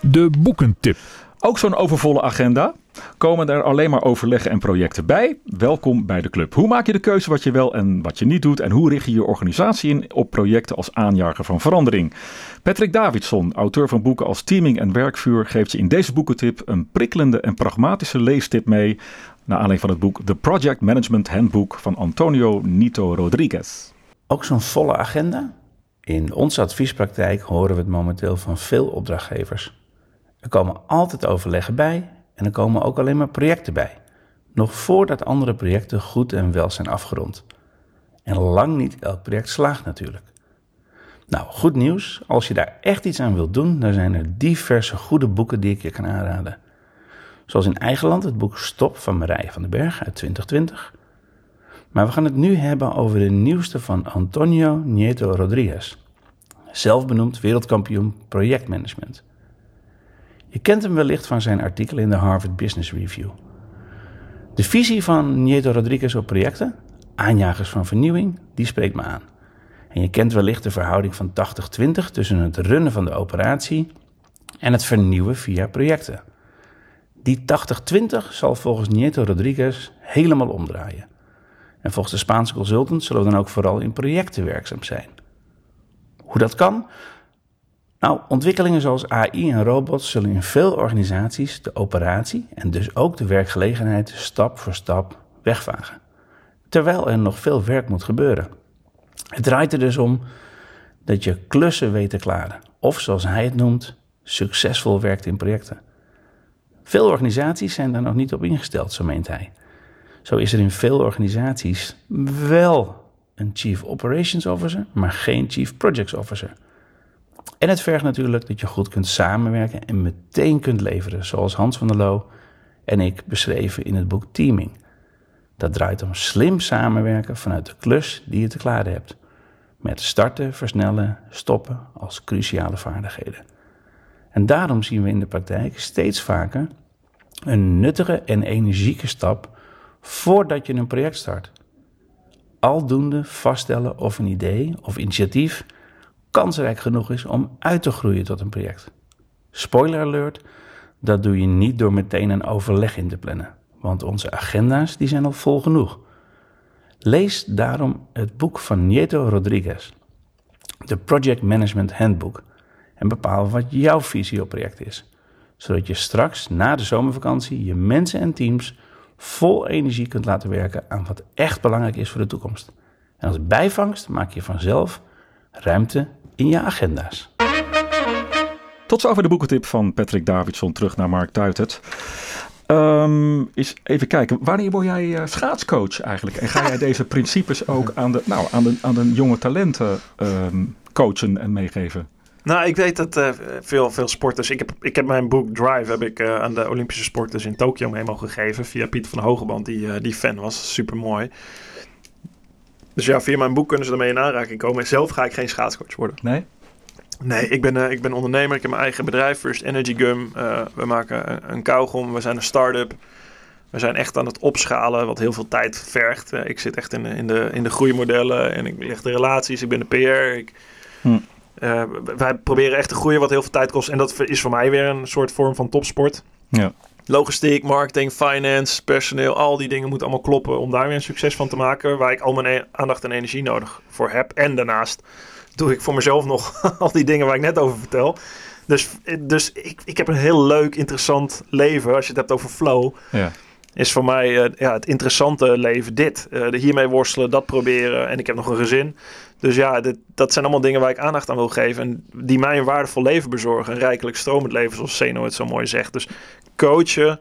De boekentip. Ook zo'n overvolle agenda. Komen er alleen maar overleggen en projecten bij? Welkom bij de club. Hoe maak je de keuze wat je wel en wat je niet doet? En hoe richt je je organisatie in op projecten als aanjager van verandering? Patrick Davidson, auteur van boeken als Teaming en Werkvuur, geeft je in deze boekentip een prikkelende en pragmatische leestip mee. Naar aanleiding van het boek The Project Management Handbook van Antonio Nito Rodriguez. Ook zo'n volle agenda? In onze adviespraktijk horen we het momenteel van veel opdrachtgevers. Er komen altijd overleggen bij en er komen ook alleen maar projecten bij. Nog voordat andere projecten goed en wel zijn afgerond. En lang niet elk project slaagt natuurlijk. Nou, goed nieuws. Als je daar echt iets aan wilt doen, dan zijn er diverse goede boeken die ik je kan aanraden. Zoals in eigen land het boek Stop van Marije van den Berg uit 2020. Maar we gaan het nu hebben over de nieuwste van Antonio Nieto Rodriguez. Zelf benoemd wereldkampioen projectmanagement. Je kent hem wellicht van zijn artikel in de Harvard Business Review. De visie van Nieto Rodriguez op projecten, aanjagers van vernieuwing, die spreekt me aan. En je kent wellicht de verhouding van 80-20 tussen het runnen van de operatie en het vernieuwen via projecten. Die 80-20 zal volgens Nieto Rodriguez helemaal omdraaien. En volgens de Spaanse consultant zullen we dan ook vooral in projecten werkzaam zijn. Hoe dat kan? Nou, ontwikkelingen zoals AI en robots zullen in veel organisaties de operatie en dus ook de werkgelegenheid stap voor stap wegvagen. Terwijl er nog veel werk moet gebeuren. Het draait er dus om dat je klussen weet te klaren. Of zoals hij het noemt, succesvol werkt in projecten. Veel organisaties zijn daar nog niet op ingesteld, zo meent hij. Zo is er in veel organisaties wel een Chief Operations Officer, maar geen Chief Projects Officer. En het vergt natuurlijk dat je goed kunt samenwerken en meteen kunt leveren, zoals Hans van der Loo en ik beschreven in het boek Teaming. Dat draait om slim samenwerken vanuit de klus die je te klaren hebt. Met starten, versnellen, stoppen als cruciale vaardigheden. En daarom zien we in de praktijk steeds vaker een nuttige en energieke stap voordat je een project start. Aldoende vaststellen of een idee of initiatief kansrijk genoeg is om uit te groeien tot een project. Spoiler alert, dat doe je niet door meteen een overleg in te plannen, want onze agenda's die zijn al vol genoeg. Lees daarom het boek van Nieto Rodriguez, de Project Management Handbook, en bepaal wat jouw visie op project is, zodat je straks na de zomervakantie je mensen en teams vol energie kunt laten werken aan wat echt belangrijk is voor de toekomst. En als bijvangst maak je vanzelf ruimte in je agenda's. Tot zover de boekentip van Patrick Davidson. Terug naar Mark Tuitert. Um, eens even kijken, wanneer word jij uh, schaatscoach eigenlijk? En ga jij deze principes ook aan de, nou, aan de, aan de jonge talenten um, coachen en meegeven? Nou, ik weet dat uh, veel, veel sporters. Ik heb, ik heb mijn boek Drive heb ik, uh, aan de Olympische sporters in Tokio mee mogen geven. Via Pieter van Hogeband, die, die fan was. Super mooi. Dus ja, via mijn boek kunnen ze ermee in aanraking komen. Zelf ga ik geen schaatscoach worden. Nee? Nee, ik ben, uh, ik ben ondernemer. Ik heb mijn eigen bedrijf, First Energy Gum. Uh, we maken een, een kauwgom. We zijn een start-up. We zijn echt aan het opschalen, wat heel veel tijd vergt. Uh, ik zit echt in de, in, de, in de groeimodellen en ik leg de relaties. Ik ben de PR. Ik, hm. wij proberen echt te groeien, wat heel veel tijd kost. En dat is voor mij weer een soort vorm van topsport. Ja. Logistiek, marketing, finance, personeel, al die dingen moeten allemaal kloppen om daar weer een succes van te maken. Waar ik al mijn e aandacht en energie nodig voor heb. En daarnaast doe ik voor mezelf nog al die dingen waar ik net over vertel. Dus, dus ik, ik heb een heel leuk, interessant leven. Als je het hebt over flow. Ja. Is voor mij uh, ja, het interessante leven dit. Uh, hiermee worstelen, dat proberen. En ik heb nog een gezin. Dus ja, dit, dat zijn allemaal dingen waar ik aandacht aan wil geven. En die mij een waardevol leven bezorgen. Een rijkelijk stromend leven, zoals Seno het zo mooi zegt. Dus coachen.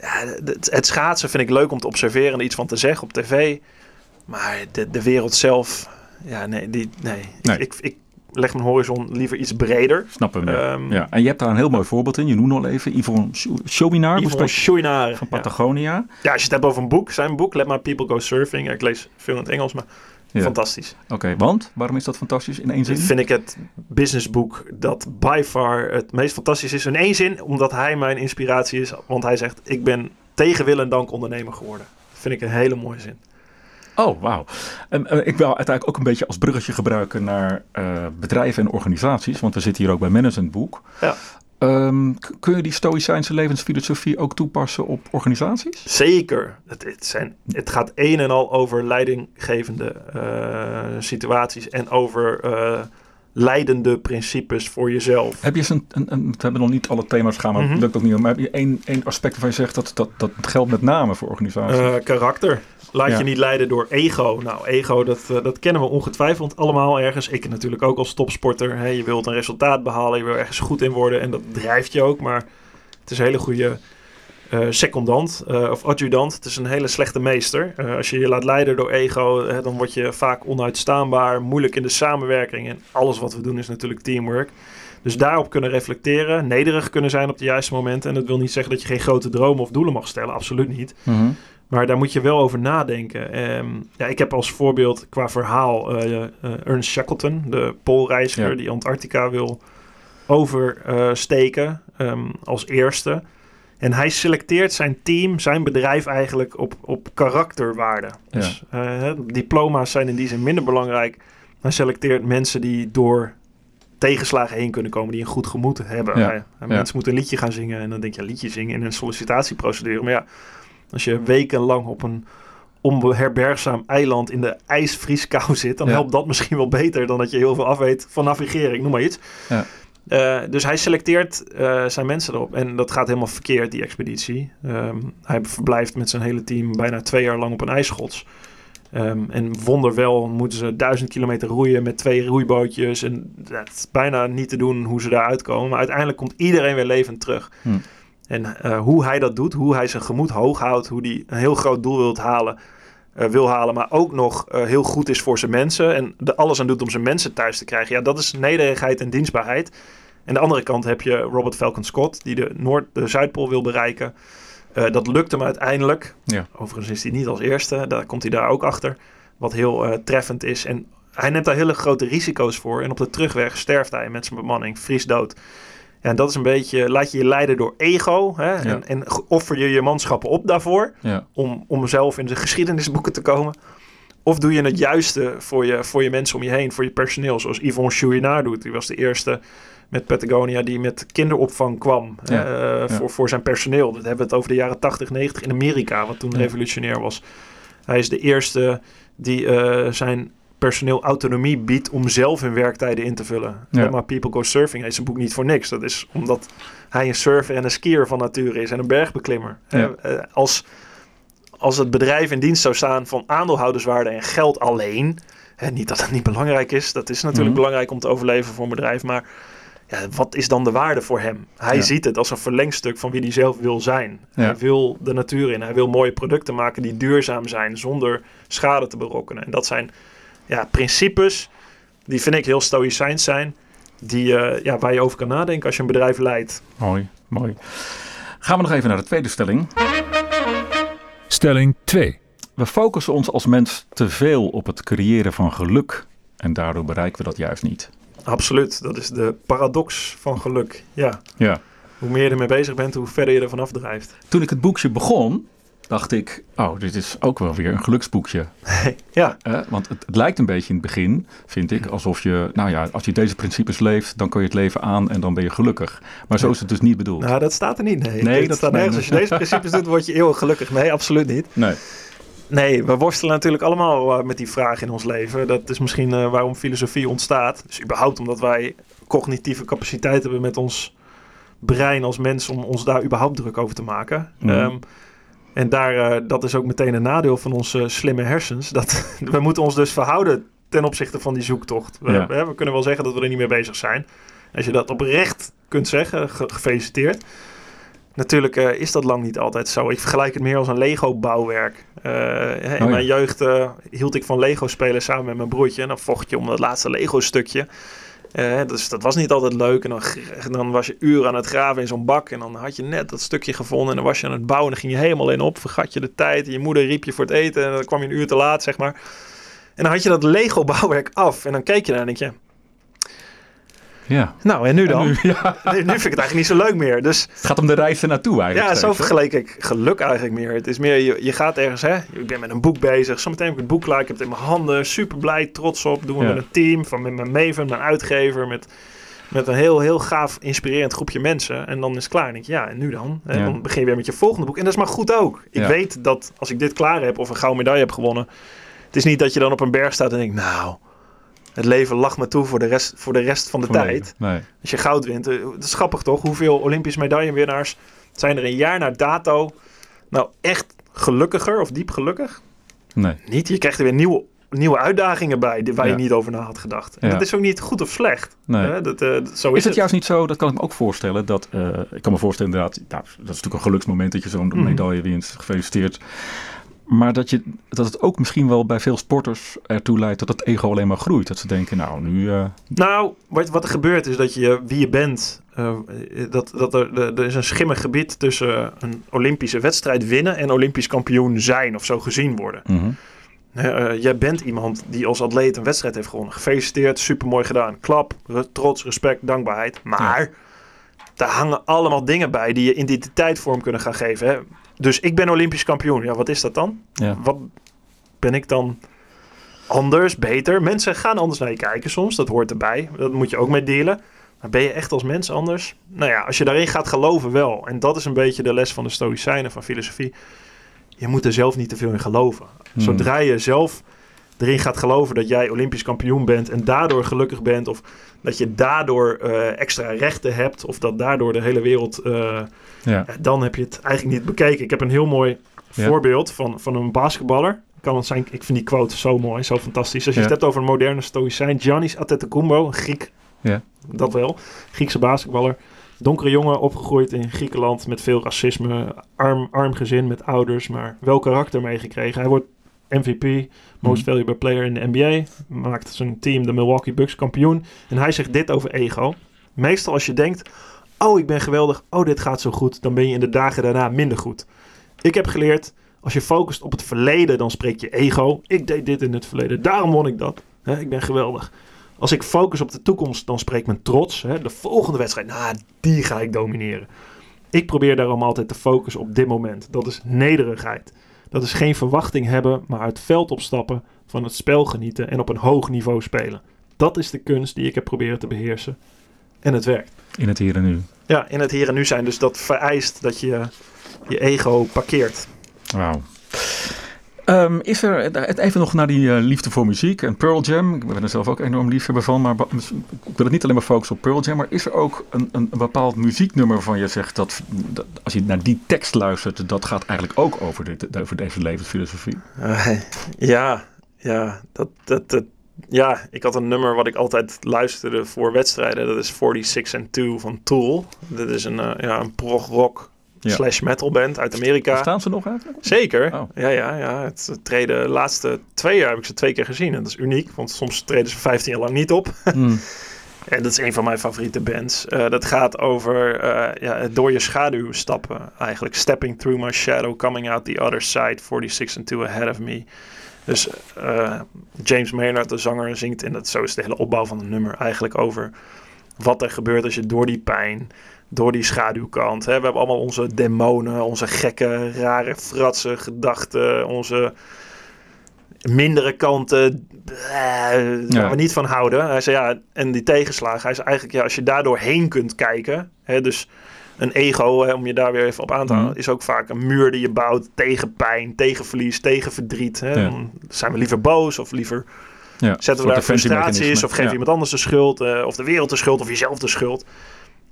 Ja, het, het schaatsen vind ik leuk om te observeren en iets van te zeggen op tv. Maar de, de wereld zelf, ja, nee, die, nee. Nee. Ik, ik leg mijn horizon liever iets breder. Snap hem. Ja. Ehm, ja. En je hebt daar een heel mooi voorbeeld in. Je noemde al even Yvonne Chouinard Yvonne Chouinard, van ja. Patagonia. Ja, als je het hebt over een boek, zijn boek, Let My People Go Surfing. Ja, ik lees veel in het Engels, maar Ja. fantastisch. Oké, want waarom is dat fantastisch in één zin? Vind ik het businessboek dat by far het meest fantastisch is. In één zin, omdat hij mijn inspiratie is. Want hij zegt, ik ben tegen wil en dank ondernemer geworden. Vind ik een hele mooie zin. Oh, wauw. En, eh, ik wil uiteindelijk ook een beetje als bruggetje gebruiken naar eh, bedrijven en organisaties. Want we zitten hier ook bij Management Boek. Ja. Ehm, kun je die stoïcijnse levensfilosofie ook toepassen op organisaties? Zeker. Het, het, zijn, het gaat een en al over leidinggevende eh, situaties en over eh, leidende principes voor jezelf. Heb je eens een, een, een- we hebben nog niet alle thema's gaan, maar Mhm. dat lukt ook niet. Maar heb je één, één aspect waarvan je zegt dat, dat dat geldt met name voor organisaties? Eh, karakter. Laat Ja. je niet leiden door ego. Nou, ego, dat, eh, dat kennen we ongetwijfeld allemaal ergens. Ik natuurlijk ook als topsporter. Hè. Je wilt een resultaat behalen, je wil ergens goed in worden en dat drijft je ook. Maar het is een hele goede eh, secondant eh, of adjudant. Het is een hele slechte meester. Als je je laat leiden door ego, hè, dan word je vaak onuitstaanbaar, moeilijk in de samenwerking. En alles wat we doen is natuurlijk teamwork. Dus daarop kunnen reflecteren, nederig kunnen zijn op de juiste momenten. En dat wil niet zeggen dat je geen grote dromen of doelen mag stellen, absoluut niet. Mhm. Maar daar moet je wel over nadenken. Ehm, ja, ik heb als voorbeeld qua verhaal eh, eh, Ernst Shackleton, de poolreiziger Ja. die Antarctica wil oversteken ehm, als eerste. En hij selecteert zijn team, zijn bedrijf eigenlijk op, op karakterwaarden. Ja. Dus eh, diploma's zijn in die zin minder belangrijk. Hij selecteert mensen die door tegenslagen heen kunnen komen, die een goed gemoed hebben. Mensen moeten een liedje gaan zingen en dan denk je, liedje zingen in een sollicitatieprocedure. Maar ja, als je wekenlang op een onherbergzaam eiland in de ijsvrieskou zit, dan Ja. helpt dat misschien wel beter dan dat je heel veel af weet van navigering, noem maar iets. Ja. Eh, dus hij selecteert eh, zijn mensen erop. En dat gaat helemaal verkeerd, die expeditie. Ehm, hij verblijft met zijn hele team bijna twee jaar lang op een ijsschots. Ehm, en wonderwel moeten ze duizend kilometer roeien met twee roeibootjes. En dat is bijna niet te doen hoe ze daar uitkomen. Maar uiteindelijk komt iedereen weer levend terug. Hm. En eh, hoe hij dat doet, hoe hij zijn gemoed hoog houdt, hoe hij een heel groot doel wil halen, eh, wil halen, maar ook nog eh, heel goed is voor zijn mensen en er alles aan doet om zijn mensen thuis te krijgen. Ja, dat is nederigheid en dienstbaarheid. En de andere kant heb je Robert Falcon Scott, die de Noord, de Zuidpool wil bereiken. Dat lukt hem uiteindelijk. Ja. Overigens is hij niet als eerste, daar komt hij daar ook achter. Wat heel treffend is. En hij neemt daar hele grote risico's voor. En op de terugweg sterft hij met zijn bemanning, vries dood. En dat is een beetje, laat je je leiden door ego. Hè? En, en offer je je manschappen op daarvoor Ja. om, om zelf in de geschiedenisboeken te komen? Of doe je het juiste voor je, voor je mensen om je heen, voor je personeel, zoals Yvonne Chouinard doet. Die was de eerste met Patagonia die met kinderopvang kwam Ja, eh. Voor, voor zijn personeel. Dat hebben we het over de jaren 80, 90 in Amerika, wat toen revolutionair was. Hij is de eerste die eh, zijn personeel autonomie biedt om zelf hun werktijden in te vullen. Ja. Maar People Go Surfing heet zijn boek niet voor niks. Dat is omdat hij een surfer en een skier van nature is en een bergbeklimmer. Ja. Eh, eh, als, als het bedrijf in dienst zou staan van aandeelhouderswaarde en geld alleen... Hè, niet dat het niet belangrijk is. Dat is natuurlijk Mhm. belangrijk om te overleven voor een bedrijf. Maar ja, wat is dan de waarde voor hem? Hij Ja. ziet het als een verlengstuk van wie hij zelf wil zijn. Ja. Hij wil de natuur in. Hij wil mooie producten maken die duurzaam zijn zonder schade te berokkenen. En dat zijn ja, principes die vind ik heel stoïcijns zijn. Die, eh, ja, waar je over kan nadenken als je een bedrijf leidt. Mooi, mooi. Gaan we nog even naar de tweede stelling. Stelling 2. We focussen ons als mens te veel op het creëren van geluk. En daardoor bereiken we dat juist niet. Absoluut. Dat is de paradox van geluk. Ja. Ja. Hoe meer je ermee bezig bent, hoe verder je ervan afdrijft. Toen ik het boekje begon, dacht ik, oh, dit is ook wel weer een geluksboekje. ja, Hè? Want het, het lijkt een beetje in het begin, vind ik, alsof je, nou ja, als je deze principes leeft, dan kun je het leven aan en dan ben je gelukkig. Maar zo is het dus niet bedoeld. nou dat staat er niet. Nee, Nee, dat dat- staat nergens. nee. Als je deze principes doet, word je eeuwig gelukkig. Nee, absoluut niet. Nee. Nee, we worstelen natuurlijk allemaal eh, met die vraag in ons leven. Dat is misschien eh, waarom filosofie ontstaat. Dus überhaupt omdat wij cognitieve capaciteit hebben met ons brein als mens om ons daar überhaupt druk over te maken. Ehm, en daar, eh, dat is ook meteen een nadeel van onze slimme hersens. Dat, we moeten ons dus verhouden ten opzichte van die zoektocht. We, Ja. we, we kunnen wel zeggen dat we er niet mee bezig zijn. Als je dat oprecht kunt zeggen, ge- gefeliciteerd. Natuurlijk eh, is dat lang niet altijd zo. Ik vergelijk het meer als een Lego-bouwwerk. Eh, in Oh ja. mijn jeugd hield ik van Lego spelen samen met mijn broertje. En dan vocht je om dat laatste Lego-stukje. Eh, dus dat was niet altijd leuk. En dan, dan was je uren aan het graven in zo'n bak. En dan had je net dat stukje gevonden. En dan was je aan het bouwen. En dan ging je helemaal in op. Vergat je de tijd. En je moeder riep je voor het eten. En dan kwam je een uur te laat, zeg maar. En dan had je dat Lego-bouwwerk af. En dan keek je naar en denk je... Ja. Nou, en nu dan? En nu, ja. nu vind ik het eigenlijk niet zo leuk meer. Dus Het gaat om de reis ernaartoe eigenlijk. ja, zo vergeleek ik geluk eigenlijk meer. Het is meer, je, je gaat ergens, hè. Ik ben met een boek bezig. Zometeen heb ik het boek klaar. Ik heb het in mijn handen. Super blij, trots op. Doen we Ja. met een team. Van met mijn Maven, mijn uitgever. Met, met een heel, heel gaaf, inspirerend groepje mensen. En dan is het klaar. En denk je, ja, en nu dan? Ja. Dan begin je weer met je volgende boek. En dat is maar goed ook. Ik weet dat als ik dit klaar heb of een gouden medaille heb gewonnen. Het is niet dat je dan op een berg staat en denkt, nou... Het leven lag me toe voor de rest, voor de rest van de tijd. Nee. Als je goud wint. eh, Dat is grappig toch? Hoeveel Olympisch medaillewinnaars zijn er een jaar na dato nou echt gelukkiger of diep gelukkig? nee. Niet. Je krijgt er weer nieuwe, nieuwe uitdagingen bij waar Ja. je niet over na had gedacht. En Ja. dat is ook niet goed of slecht. Nee. Hè? Dat, eh, dat- zo is, Is het juist niet zo, dat kan ik me ook voorstellen, dat, eh, ik kan me voorstellen inderdaad, nou, dat is natuurlijk een geluksmoment dat je zo'n Mhm. medaille wint, gefeliciteerd. Maar dat, je, dat het ook misschien wel bij veel sporters ertoe leidt dat het ego alleen maar groeit. Dat ze denken, nou nu, eh, Nou, wat, wat er gebeurt is dat je wie je bent. eh, dat, dat er, er er is een schimmig gebied tussen een Olympische wedstrijd winnen en Olympisch kampioen zijn of zo gezien worden. mhm. Eh, jij bent iemand die als atleet een wedstrijd heeft gewonnen. Gefeliciteerd, supermooi gedaan. Klap, re- trots, respect, dankbaarheid. Maar daar hangen allemaal dingen bij die je identiteit vorm kunnen gaan geven. Hè? Dus ik ben Olympisch kampioen. Ja, wat is dat dan? ja. Wat ben ik dan anders, beter? Mensen gaan anders naar je kijken soms. Dat hoort erbij. Dat moet je ook mee delen. Maar ben je echt als mens anders? Nou ja, als je daarin gaat geloven wel. En dat is een beetje de les van de Stoïcijnen, van filosofie. Je moet er zelf niet te veel in geloven. Hmm. Zodra je zelf erin gaat geloven dat jij Olympisch kampioen bent en daardoor gelukkig bent, of dat je daardoor eh, extra rechten hebt, of dat daardoor de hele wereld, eh, ja. ja, dan heb je het eigenlijk niet bekeken. Ik heb een heel mooi Ja. voorbeeld van, van een basketballer. Kan het zijn, ik vind die quote zo mooi, zo fantastisch. Als je Ja. het hebt over een moderne stoïcijn, Giannis Antetokounmpo, een Griek, Ja. dat wel, Griekse basketballer. Donkere jongen, opgegroeid in Griekenland met veel racisme. Arm, arm gezin met ouders, maar wel karakter meegekregen. Hij wordt MVP, Most Mhm. Valuable Player in de NBA. Maakt zijn team de Milwaukee Bucks kampioen. En hij zegt dit over ego. Meestal als je denkt, oh ik ben geweldig, oh dit gaat zo goed. Dan ben je in de dagen daarna minder goed. Ik heb geleerd, als je focust op het verleden, dan spreek je ego. Ik deed dit in het verleden, daarom won ik dat. Ik ben geweldig. Als ik focus op de toekomst, dan spreekt mijn trots. De volgende wedstrijd, nou, die ga ik domineren. Ik probeer daarom altijd te focussen op dit moment. Dat is nederigheid. Dat is geen verwachting hebben, maar uit het veld opstappen, van het spel genieten en op een hoog niveau spelen. Dat is de kunst die ik heb proberen te beheersen. En het werkt. in het hier en nu. Ja, in het hier en nu zijn. Dus dat vereist dat je je ego parkeert. Wauw. Ehm, is er, eh, even nog naar die uh, liefde voor muziek en Pearl Jam. Ik ben er zelf ook enorm liefhebber van, maar ik wil het niet alleen maar focussen op Pearl Jam. Maar is er ook een, een, bepaald muzieknummer van je zegt dat, als je naar die tekst luistert, dat gaat eigenlijk ook over, dit, over deze levensfilosofie? Uh, ja, ja, dat, dat, dat, ja, ik had een nummer wat ik altijd luisterde voor wedstrijden. Dat is 46 and 2 van Tool. Dat is een, uh, ja, een prog-rock slash metal band uit Amerika. Staan ze nog eigenlijk? Zeker. Oh. Ja, ja, ja. Het treden de laatste twee jaar heb ik ze twee keer gezien. En dat is uniek, want soms treden ze 15 jaar lang niet op. Hmm. en dat is een van mijn favoriete bands. Uh, dat gaat over uh, ja, door je schaduw stappen eigenlijk. Stepping through my shadow, coming out the other side, 46 and 2 ahead of me. Dus uh, James Maynard, de zanger, zingt, en dat zo is de hele opbouw van het nummer eigenlijk over wat er gebeurt als je door die pijn door die schaduwkant. Hè. We hebben allemaal onze demonen, onze gekke, rare, fratsen, gedachten, onze mindere kanten waar we niet van houden. Hij zei ja, en die tegenslagen. Hij is eigenlijk, ja, als je daardoor heen kunt kijken, hè, dus een ego, hè, om je daar weer even op aan te halen, mhm. is ook vaak een muur die je bouwt tegen pijn, tegen verlies, tegen verdriet. Hè. Dan zijn we liever boos of liever ja, zetten we daar frustraties of geven iemand anders de schuld, uh, of de wereld de schuld, of jezelf de schuld.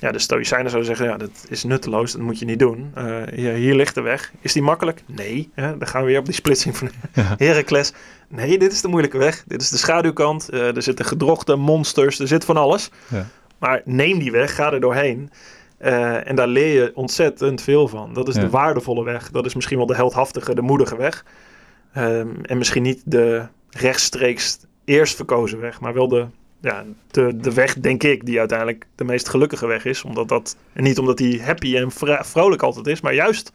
Ja, de Stoïcijnen zouden zeggen, ja, dat is nutteloos, dat moet je niet doen. Uh, hier, hier, ligt de weg. Is die makkelijk? Nee. Hè? Dan gaan we weer op die splitsing van ja. Heracles. Nee, dit is de moeilijke weg. Dit is de schaduwkant. Uh, er zitten gedrochte monsters, er zit van alles. Ja. Maar neem die weg, ga er doorheen. Uh, en daar leer je ontzettend veel van. Dat is de waardevolle weg. Dat is misschien wel de heldhaftige, de moedige weg. Um, en misschien niet de rechtstreeks eerst verkozen weg, maar wel de ja, de, de weg, denk ik, die uiteindelijk de meest gelukkige weg is. Omdat dat, en niet omdat hij happy en vrolijk altijd is, maar juist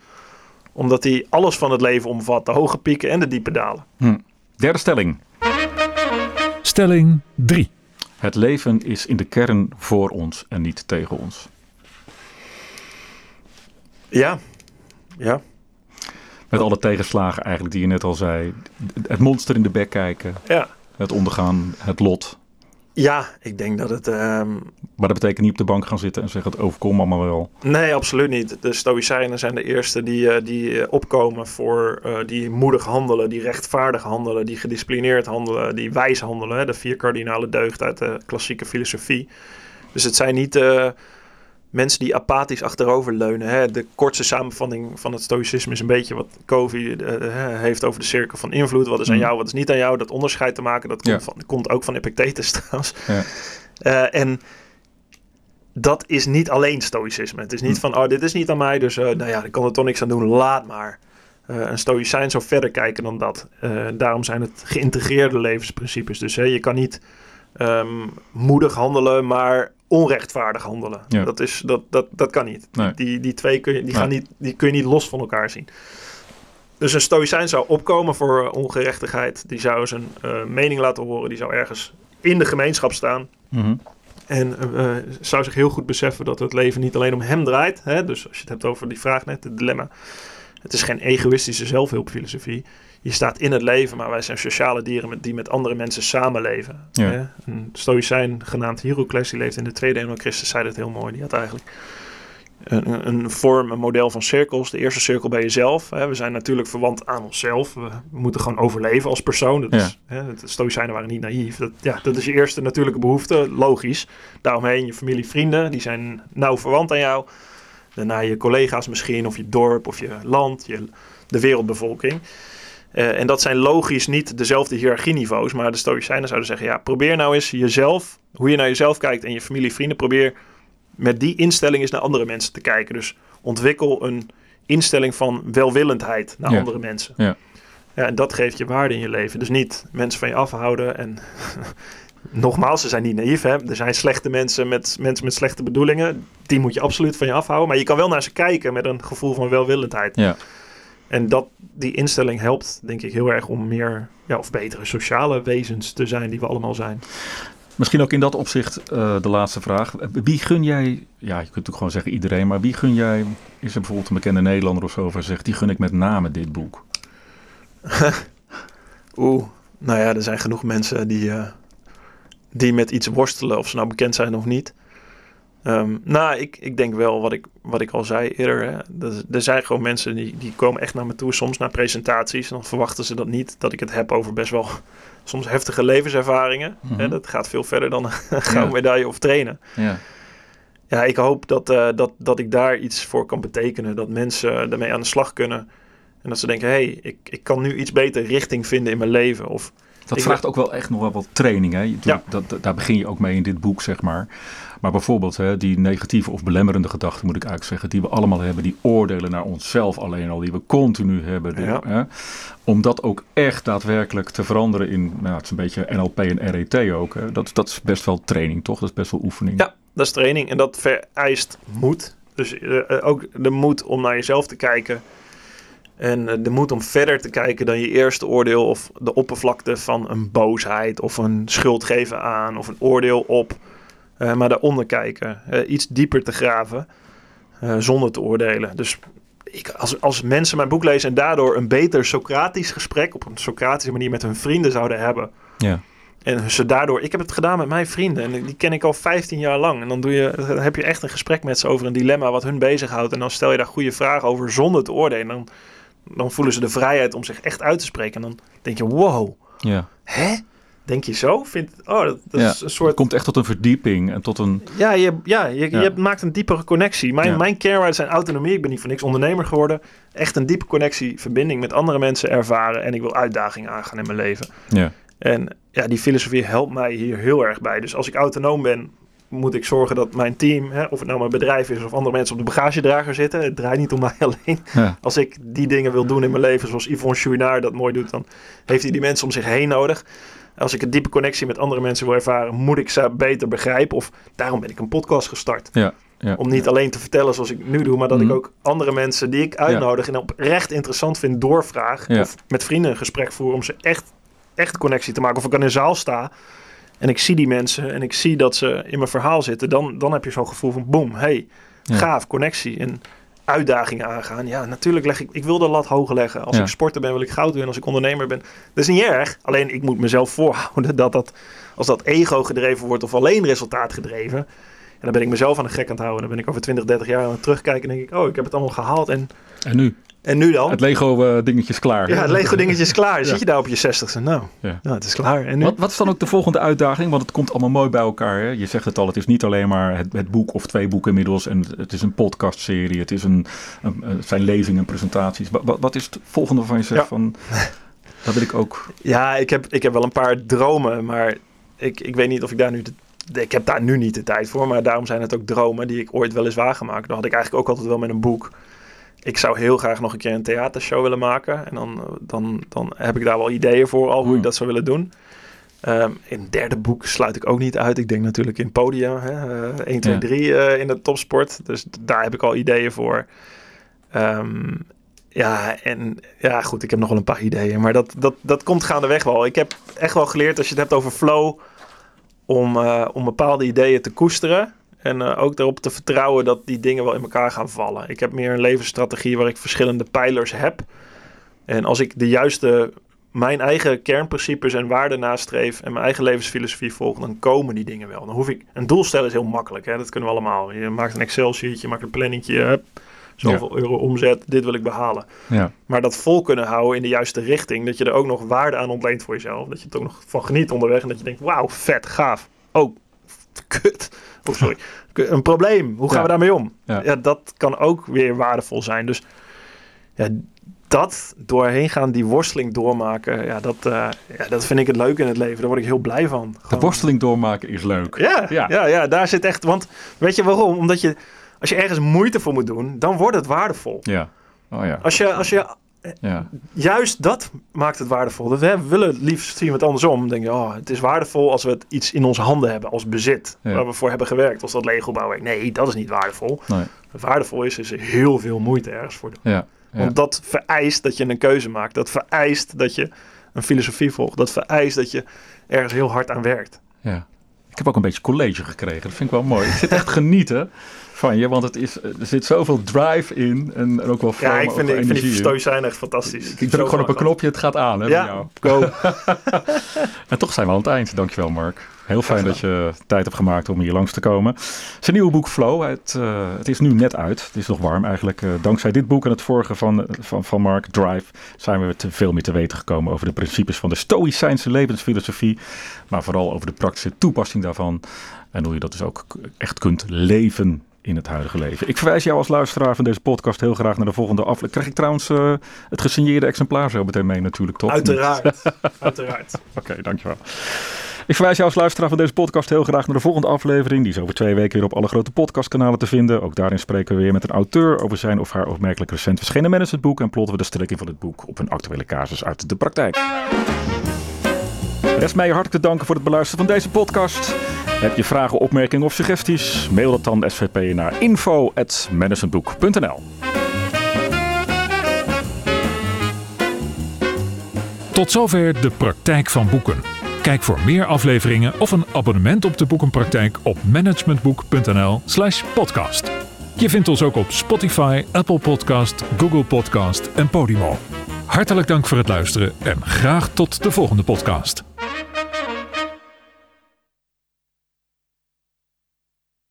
omdat hij alles van het leven omvat. De hoge pieken en de diepe dalen. Hm. Derde stelling. Stelling 3. Het leven is in de kern voor ons en niet tegen ons. Ja, ja. Met alle tegenslagen eigenlijk die je net al zei. Het monster in de bek kijken. Ja. Het ondergaan, het lot. Ja, ik denk dat het. Um... Maar dat betekent niet op de bank gaan zitten en zeggen het overkomt allemaal wel. Nee, absoluut niet. De Stoïcijnen zijn de eerste die, uh, die eh, opkomen voor uh, die moedig handelen, die rechtvaardig handelen, die gedisciplineerd handelen, die wijs handelen. Hè? De vier kardinale deugden uit de klassieke filosofie. Dus het zijn niet mensen die apathisch achterover leunen. Hè. De kortste samenvatting van het stoïcisme is een beetje wat Covey uh, heeft over de cirkel van invloed. Wat is aan mm. jou, wat is niet aan jou. Dat onderscheid te maken, dat komt, van, komt ook van Epictetus trouwens. Ja. Uh, en dat is niet alleen stoïcisme. Het is niet mm. van, oh, dit is niet aan mij, dus uh, nou ja, ik kan er toch niks aan doen, laat maar. een stoïcijn zou verder kijken dan dat. daarom zijn het geïntegreerde levensprincipes. Dus je kan niet um, moedig handelen, maar onrechtvaardig handelen. Dat, is, dat, dat, dat kan niet. Die, die twee kun je, die gaan niet, die kun je niet los van elkaar zien. Dus een stoïcijn zou opkomen voor ongerechtigheid. Die zou zijn uh, mening laten horen. Die zou ergens in de gemeenschap staan. Mhm. En uh, zou zich heel goed beseffen dat het leven niet alleen om hem draait. Hè? Dus als je het hebt over die vraag net, het dilemma. Het is geen egoïstische zelfhulpfilosofie je staat in het leven, maar wij zijn sociale dieren met, die met andere mensen samenleven. Ja. Een stoïcijn genaamd Heracles, die leeft in de tweede eeuw Christus, zei dat heel mooi. Die had eigenlijk een, een, vorm, een model van cirkels. De eerste cirkel bij jezelf. Hè. We zijn natuurlijk verwant aan onszelf. We, moeten gewoon overleven als persoon. Dat is, hè, de stoïcijnen waren niet naïef. Dat, ja, dat is je eerste natuurlijke behoefte, logisch. Daaromheen je familie, vrienden, die zijn nauw verwant aan jou. Daarna je collega's misschien, of je dorp, of je land, je, de wereldbevolking. Uh, en dat zijn logisch niet dezelfde hiërarchieniveaus, maar de Stoïcijnen zouden zeggen: ja, probeer nou eens jezelf, hoe je naar jezelf kijkt en je familie, vrienden, probeer met die instelling eens naar andere mensen te kijken. Dus ontwikkel een instelling van welwillendheid naar andere mensen. Ja. ja. En dat geeft je waarde in je leven. Dus niet mensen van je afhouden en. Nogmaals, ze zijn niet naïef. Hè? Er zijn slechte mensen met, mensen met slechte bedoelingen. Die moet je absoluut van je afhouden. Maar je kan wel naar ze kijken met een gevoel van welwillendheid. Ja. En dat, die instelling helpt, denk ik, heel erg om meer ja, of betere sociale wezens te zijn die we allemaal zijn. Misschien ook in dat opzicht uh, de laatste vraag. Wie gun jij, ja, je kunt natuurlijk gewoon zeggen iedereen, maar wie gun jij, is er bijvoorbeeld een bekende Nederlander of zo over zegt, die gun ik met name dit boek? Oeh, nou ja, er zijn genoeg mensen die, uh, die met iets worstelen, of ze nou bekend zijn of niet. Ehm, nou, ik, ik denk wel wat ik, wat ik al zei eerder. Hè. Er, er zijn gewoon mensen die, die komen echt naar me toe, soms naar presentaties. En dan verwachten ze dat niet, dat ik het heb over best wel soms heftige levenservaringen. hè. Mhm. Dat gaat veel verder dan een gouden medaille of trainen. Ja. Ja, ik hoop dat, eh, dat, dat ik daar iets voor kan betekenen. Dat mensen ermee aan de slag kunnen. En dat ze denken, hé, hey, ik, ik kan nu iets beter richting vinden in mijn leven. Of Dat Ik- vraagt ook wel echt nog wel wat training. Hè? Je- Ja. Dat, dat- daar begin je ook mee in dit boek, zeg maar. Maar bijvoorbeeld hè, die negatieve of belemmerende gedachten, moet ik eigenlijk zeggen, die we allemaal hebben, die oordelen naar onszelf alleen al, die we continu hebben. Ja. hè? Om dat ook echt daadwerkelijk te veranderen in, nou, het is een beetje NLP en RET ook. Hè? Dat, dat is best wel training, toch? Dat is best wel oefening. Ja, dat is training en dat vereist moed. Dus eh, eh, ook de moed om naar jezelf te kijken. En eh, de moed om verder te kijken dan je eerste oordeel of de oppervlakte van een boosheid of een schuld geven aan of een oordeel op. Eh, maar daaronder kijken, Eh, iets dieper te graven zonder te oordelen. Dus ik, als, als mensen mijn boek lezen en daardoor een beter Socratisch gesprek op een Socratische manier met hun vrienden zouden hebben. Ja. En ze daardoor, ik heb het gedaan met mijn vrienden en die ken ik al 15 jaar lang. En dan, doe je, dan heb je echt een gesprek met ze over een dilemma wat hun bezighoudt. En dan stel je daar goede vragen over zonder te oordelen. En dan, dan voelen ze de vrijheid om zich echt uit te spreken. En dan denk je, wow, Ja. hè? Denk je zo? Vind, oh, dat, dat Ja. is een soort... Het komt echt tot een verdieping en tot een... Ja, je, ja, je, Ja. je maakt een diepere connectie. Mijn, Ja. mijn kernwaarden zijn autonomie. Ik ben niet voor niks ondernemer geworden. Echt een diepe connectie, verbinding met andere mensen ervaren. En ik wil uitdagingen aangaan in mijn leven. Ja. En ja, die filosofie helpt mij hier heel erg bij. Dus als ik autonoom ben, moet ik zorgen dat mijn team, hè, of het nou mijn bedrijf is of andere mensen op de bagagedrager zitten. Het draait niet om mij alleen. Ja. Als ik die dingen wil doen in mijn leven, zoals Yvonne Chouinard dat mooi doet, dan heeft hij die mensen om zich heen nodig. Als ik een diepe connectie met andere mensen wil ervaren, moet ik ze beter begrijpen. Of daarom ben ik een podcast gestart. Ja. Ja. Om niet alleen te vertellen zoals ik nu doe, maar dat Mhm. ik ook andere mensen die ik uitnodig en oprecht interessant vind doorvraag. Of met vrienden een gesprek voer om ze echt, echt connectie te maken. Of ik aan een zaal sta en ik zie die mensen en ik zie dat ze in mijn verhaal zitten. Dan, dan heb je zo'n gevoel van boem, hey, Ja. gaaf, connectie en uitdagingen aangaan. Ja, natuurlijk leg ik, ik wil de lat hoger leggen. Als Ja. ik sporter ben, wil ik goud winnen. Als ik ondernemer ben, dat is niet erg. Alleen ik moet mezelf voorhouden dat dat, als dat ego gedreven wordt of alleen resultaat gedreven. En dan ben ik mezelf aan de gek aan het houden. Dan ben ik over 20, 30 jaar aan het terugkijken en denk ik, oh, ik heb het allemaal gehaald. En, En nu? En nu dan? Het Lego eh, dingetje is klaar. ja, het Lego dingetje is klaar. Zit je daar op je 60ste? Nou, Ja. ja. het is klaar. En nu? Wat, wat is dan ook de volgende uitdaging? Want het komt allemaal mooi bij elkaar. Hè? Je zegt het al, het is niet alleen maar het, het boek of twee boeken inmiddels. En het is een podcastserie. Het, is een, een, het zijn lezingen en presentaties. Wat, wat, is het volgende waarvan je zegt Ja. van... Dat wil ik ook. Ja, ik heb, ik heb wel een paar dromen, maar ik, ik weet niet of ik daar nu de, ik heb daar nu niet de tijd voor, maar daarom zijn het ook dromen die ik ooit wel eens waargemaakt. Dat had ik eigenlijk ook altijd wel met een boek. Ik zou heel graag nog een keer een theatershow willen maken. En dan, eh, dan, dan heb ik daar wel ideeën voor al hoe Hmm. ik dat zou willen doen. Ehm, in het derde boek sluit ik ook niet uit. Ik denk natuurlijk in podium. Hè? eh 1, 2, Ja. 3 eh, in de topsport. Dus daar heb ik al ideeën voor. Ehm, ja, en ja, goed, ik heb nog wel een paar ideeën. Maar dat, dat, dat komt gaandeweg wel. Ik heb echt wel geleerd, als je het hebt over flow, om, eh, om bepaalde ideeën te koesteren. En eh, ook erop te vertrouwen dat die dingen wel in elkaar gaan vallen. Ik heb meer een levensstrategie waar ik verschillende pijlers heb. En als ik de juiste, mijn eigen kernprincipes en waarden nastreef en mijn eigen levensfilosofie volg, dan komen die dingen wel. Dan hoef ik, een doel stellen is heel makkelijk, hè? dat kunnen we allemaal. Je maakt een Excel-sheetje, je maakt een planningje, hup, zoveel euro omzet, dit wil ik behalen. Ja. Maar dat vol kunnen houden in de juiste richting. Dat je er ook nog waarde aan ontleent voor jezelf. Dat je er ook nog van geniet onderweg. En dat je denkt, wauw, vet, gaaf. Oh, kut. Oh, sorry. Een probleem. Hoe gaan Ja. we daarmee om? Ja. Ja. dat kan ook weer waardevol zijn. Dus ja, dat doorheen gaan, die worsteling doormaken. Ja, dat, eh, ja, dat vind ik het leuk in het leven. Daar word ik heel blij van. De worsteling doormaken is leuk. ja, Ja. ja. Ja, daar zit echt... Want weet je waarom? Omdat je... Als je ergens moeite voor moet doen, dan wordt het waardevol. Ja. Oh ja. Als je, als je Ja. juist dat maakt het waardevol. We we willen het liefst zien we het andersom. Denken, oh, het is waardevol als we het iets in onze handen hebben als bezit. Ja. Waar we voor hebben gewerkt. Als dat Lego bouwen. Nee, dat is niet waardevol. Nee. Waardevol is, is er heel veel moeite ergens voor doen. Ja. Ja. Want dat vereist dat je een keuze maakt. Dat vereist dat je een filosofie volgt. Dat vereist dat je ergens heel hard aan werkt. Ja. Ik heb ook een beetje college gekregen. Dat vind ik wel mooi. Ik zit echt genieten van je, want het is, er zit zoveel drive in en, en ook wel Ja, ik vind, ik vind die stoïcijn echt fantastisch. Ik druk gewoon op een knopje, het gaat aan hè, Ja, go. En toch zijn we aan het eind. Dankjewel Mark. Heel fijn dat je tijd hebt gemaakt om hier langs te komen. Zijn nieuwe boek Flow, het, eh, het is nu net uit. Het is nog warm eigenlijk. Eh, dankzij dit boek en het vorige van, van, van Mark, Drive, zijn we te veel meer te weten gekomen over de principes van de Stoïcijnse levensfilosofie. Maar vooral over de praktische toepassing daarvan. En hoe je dat dus ook echt kunt leven in het huidige leven. Ik verwijs jou als luisteraar van deze podcast heel graag naar de volgende aflevering. Krijg ik trouwens eh, het gesigneerde exemplaar zo meteen mee natuurlijk, toch? Uiteraard. Uiteraard. Oké, dankjewel. Ik verwijs jou als luisteraar van deze podcast heel graag naar de volgende aflevering. Die is over twee weken weer op alle grote podcastkanalen te vinden. Ook daarin spreken we weer met een auteur over zijn of haar opmerkelijk recent verschenen managementboek. En plotten we de strekking van het boek op een actuele casus uit de praktijk. Rest mij hartelijk te danken voor het beluisteren van deze podcast. Heb je vragen, opmerkingen of suggesties? Mail dat dan SVP naar info.managementboek.nl Tot zover de praktijk van boeken. Kijk voor meer afleveringen of een abonnement op de boekenpraktijk op managementboek.nl/slash podcast. Je vindt ons ook op Spotify, Apple Podcast, Google Podcast en Podimo. Hartelijk dank voor het luisteren en graag tot de volgende podcast.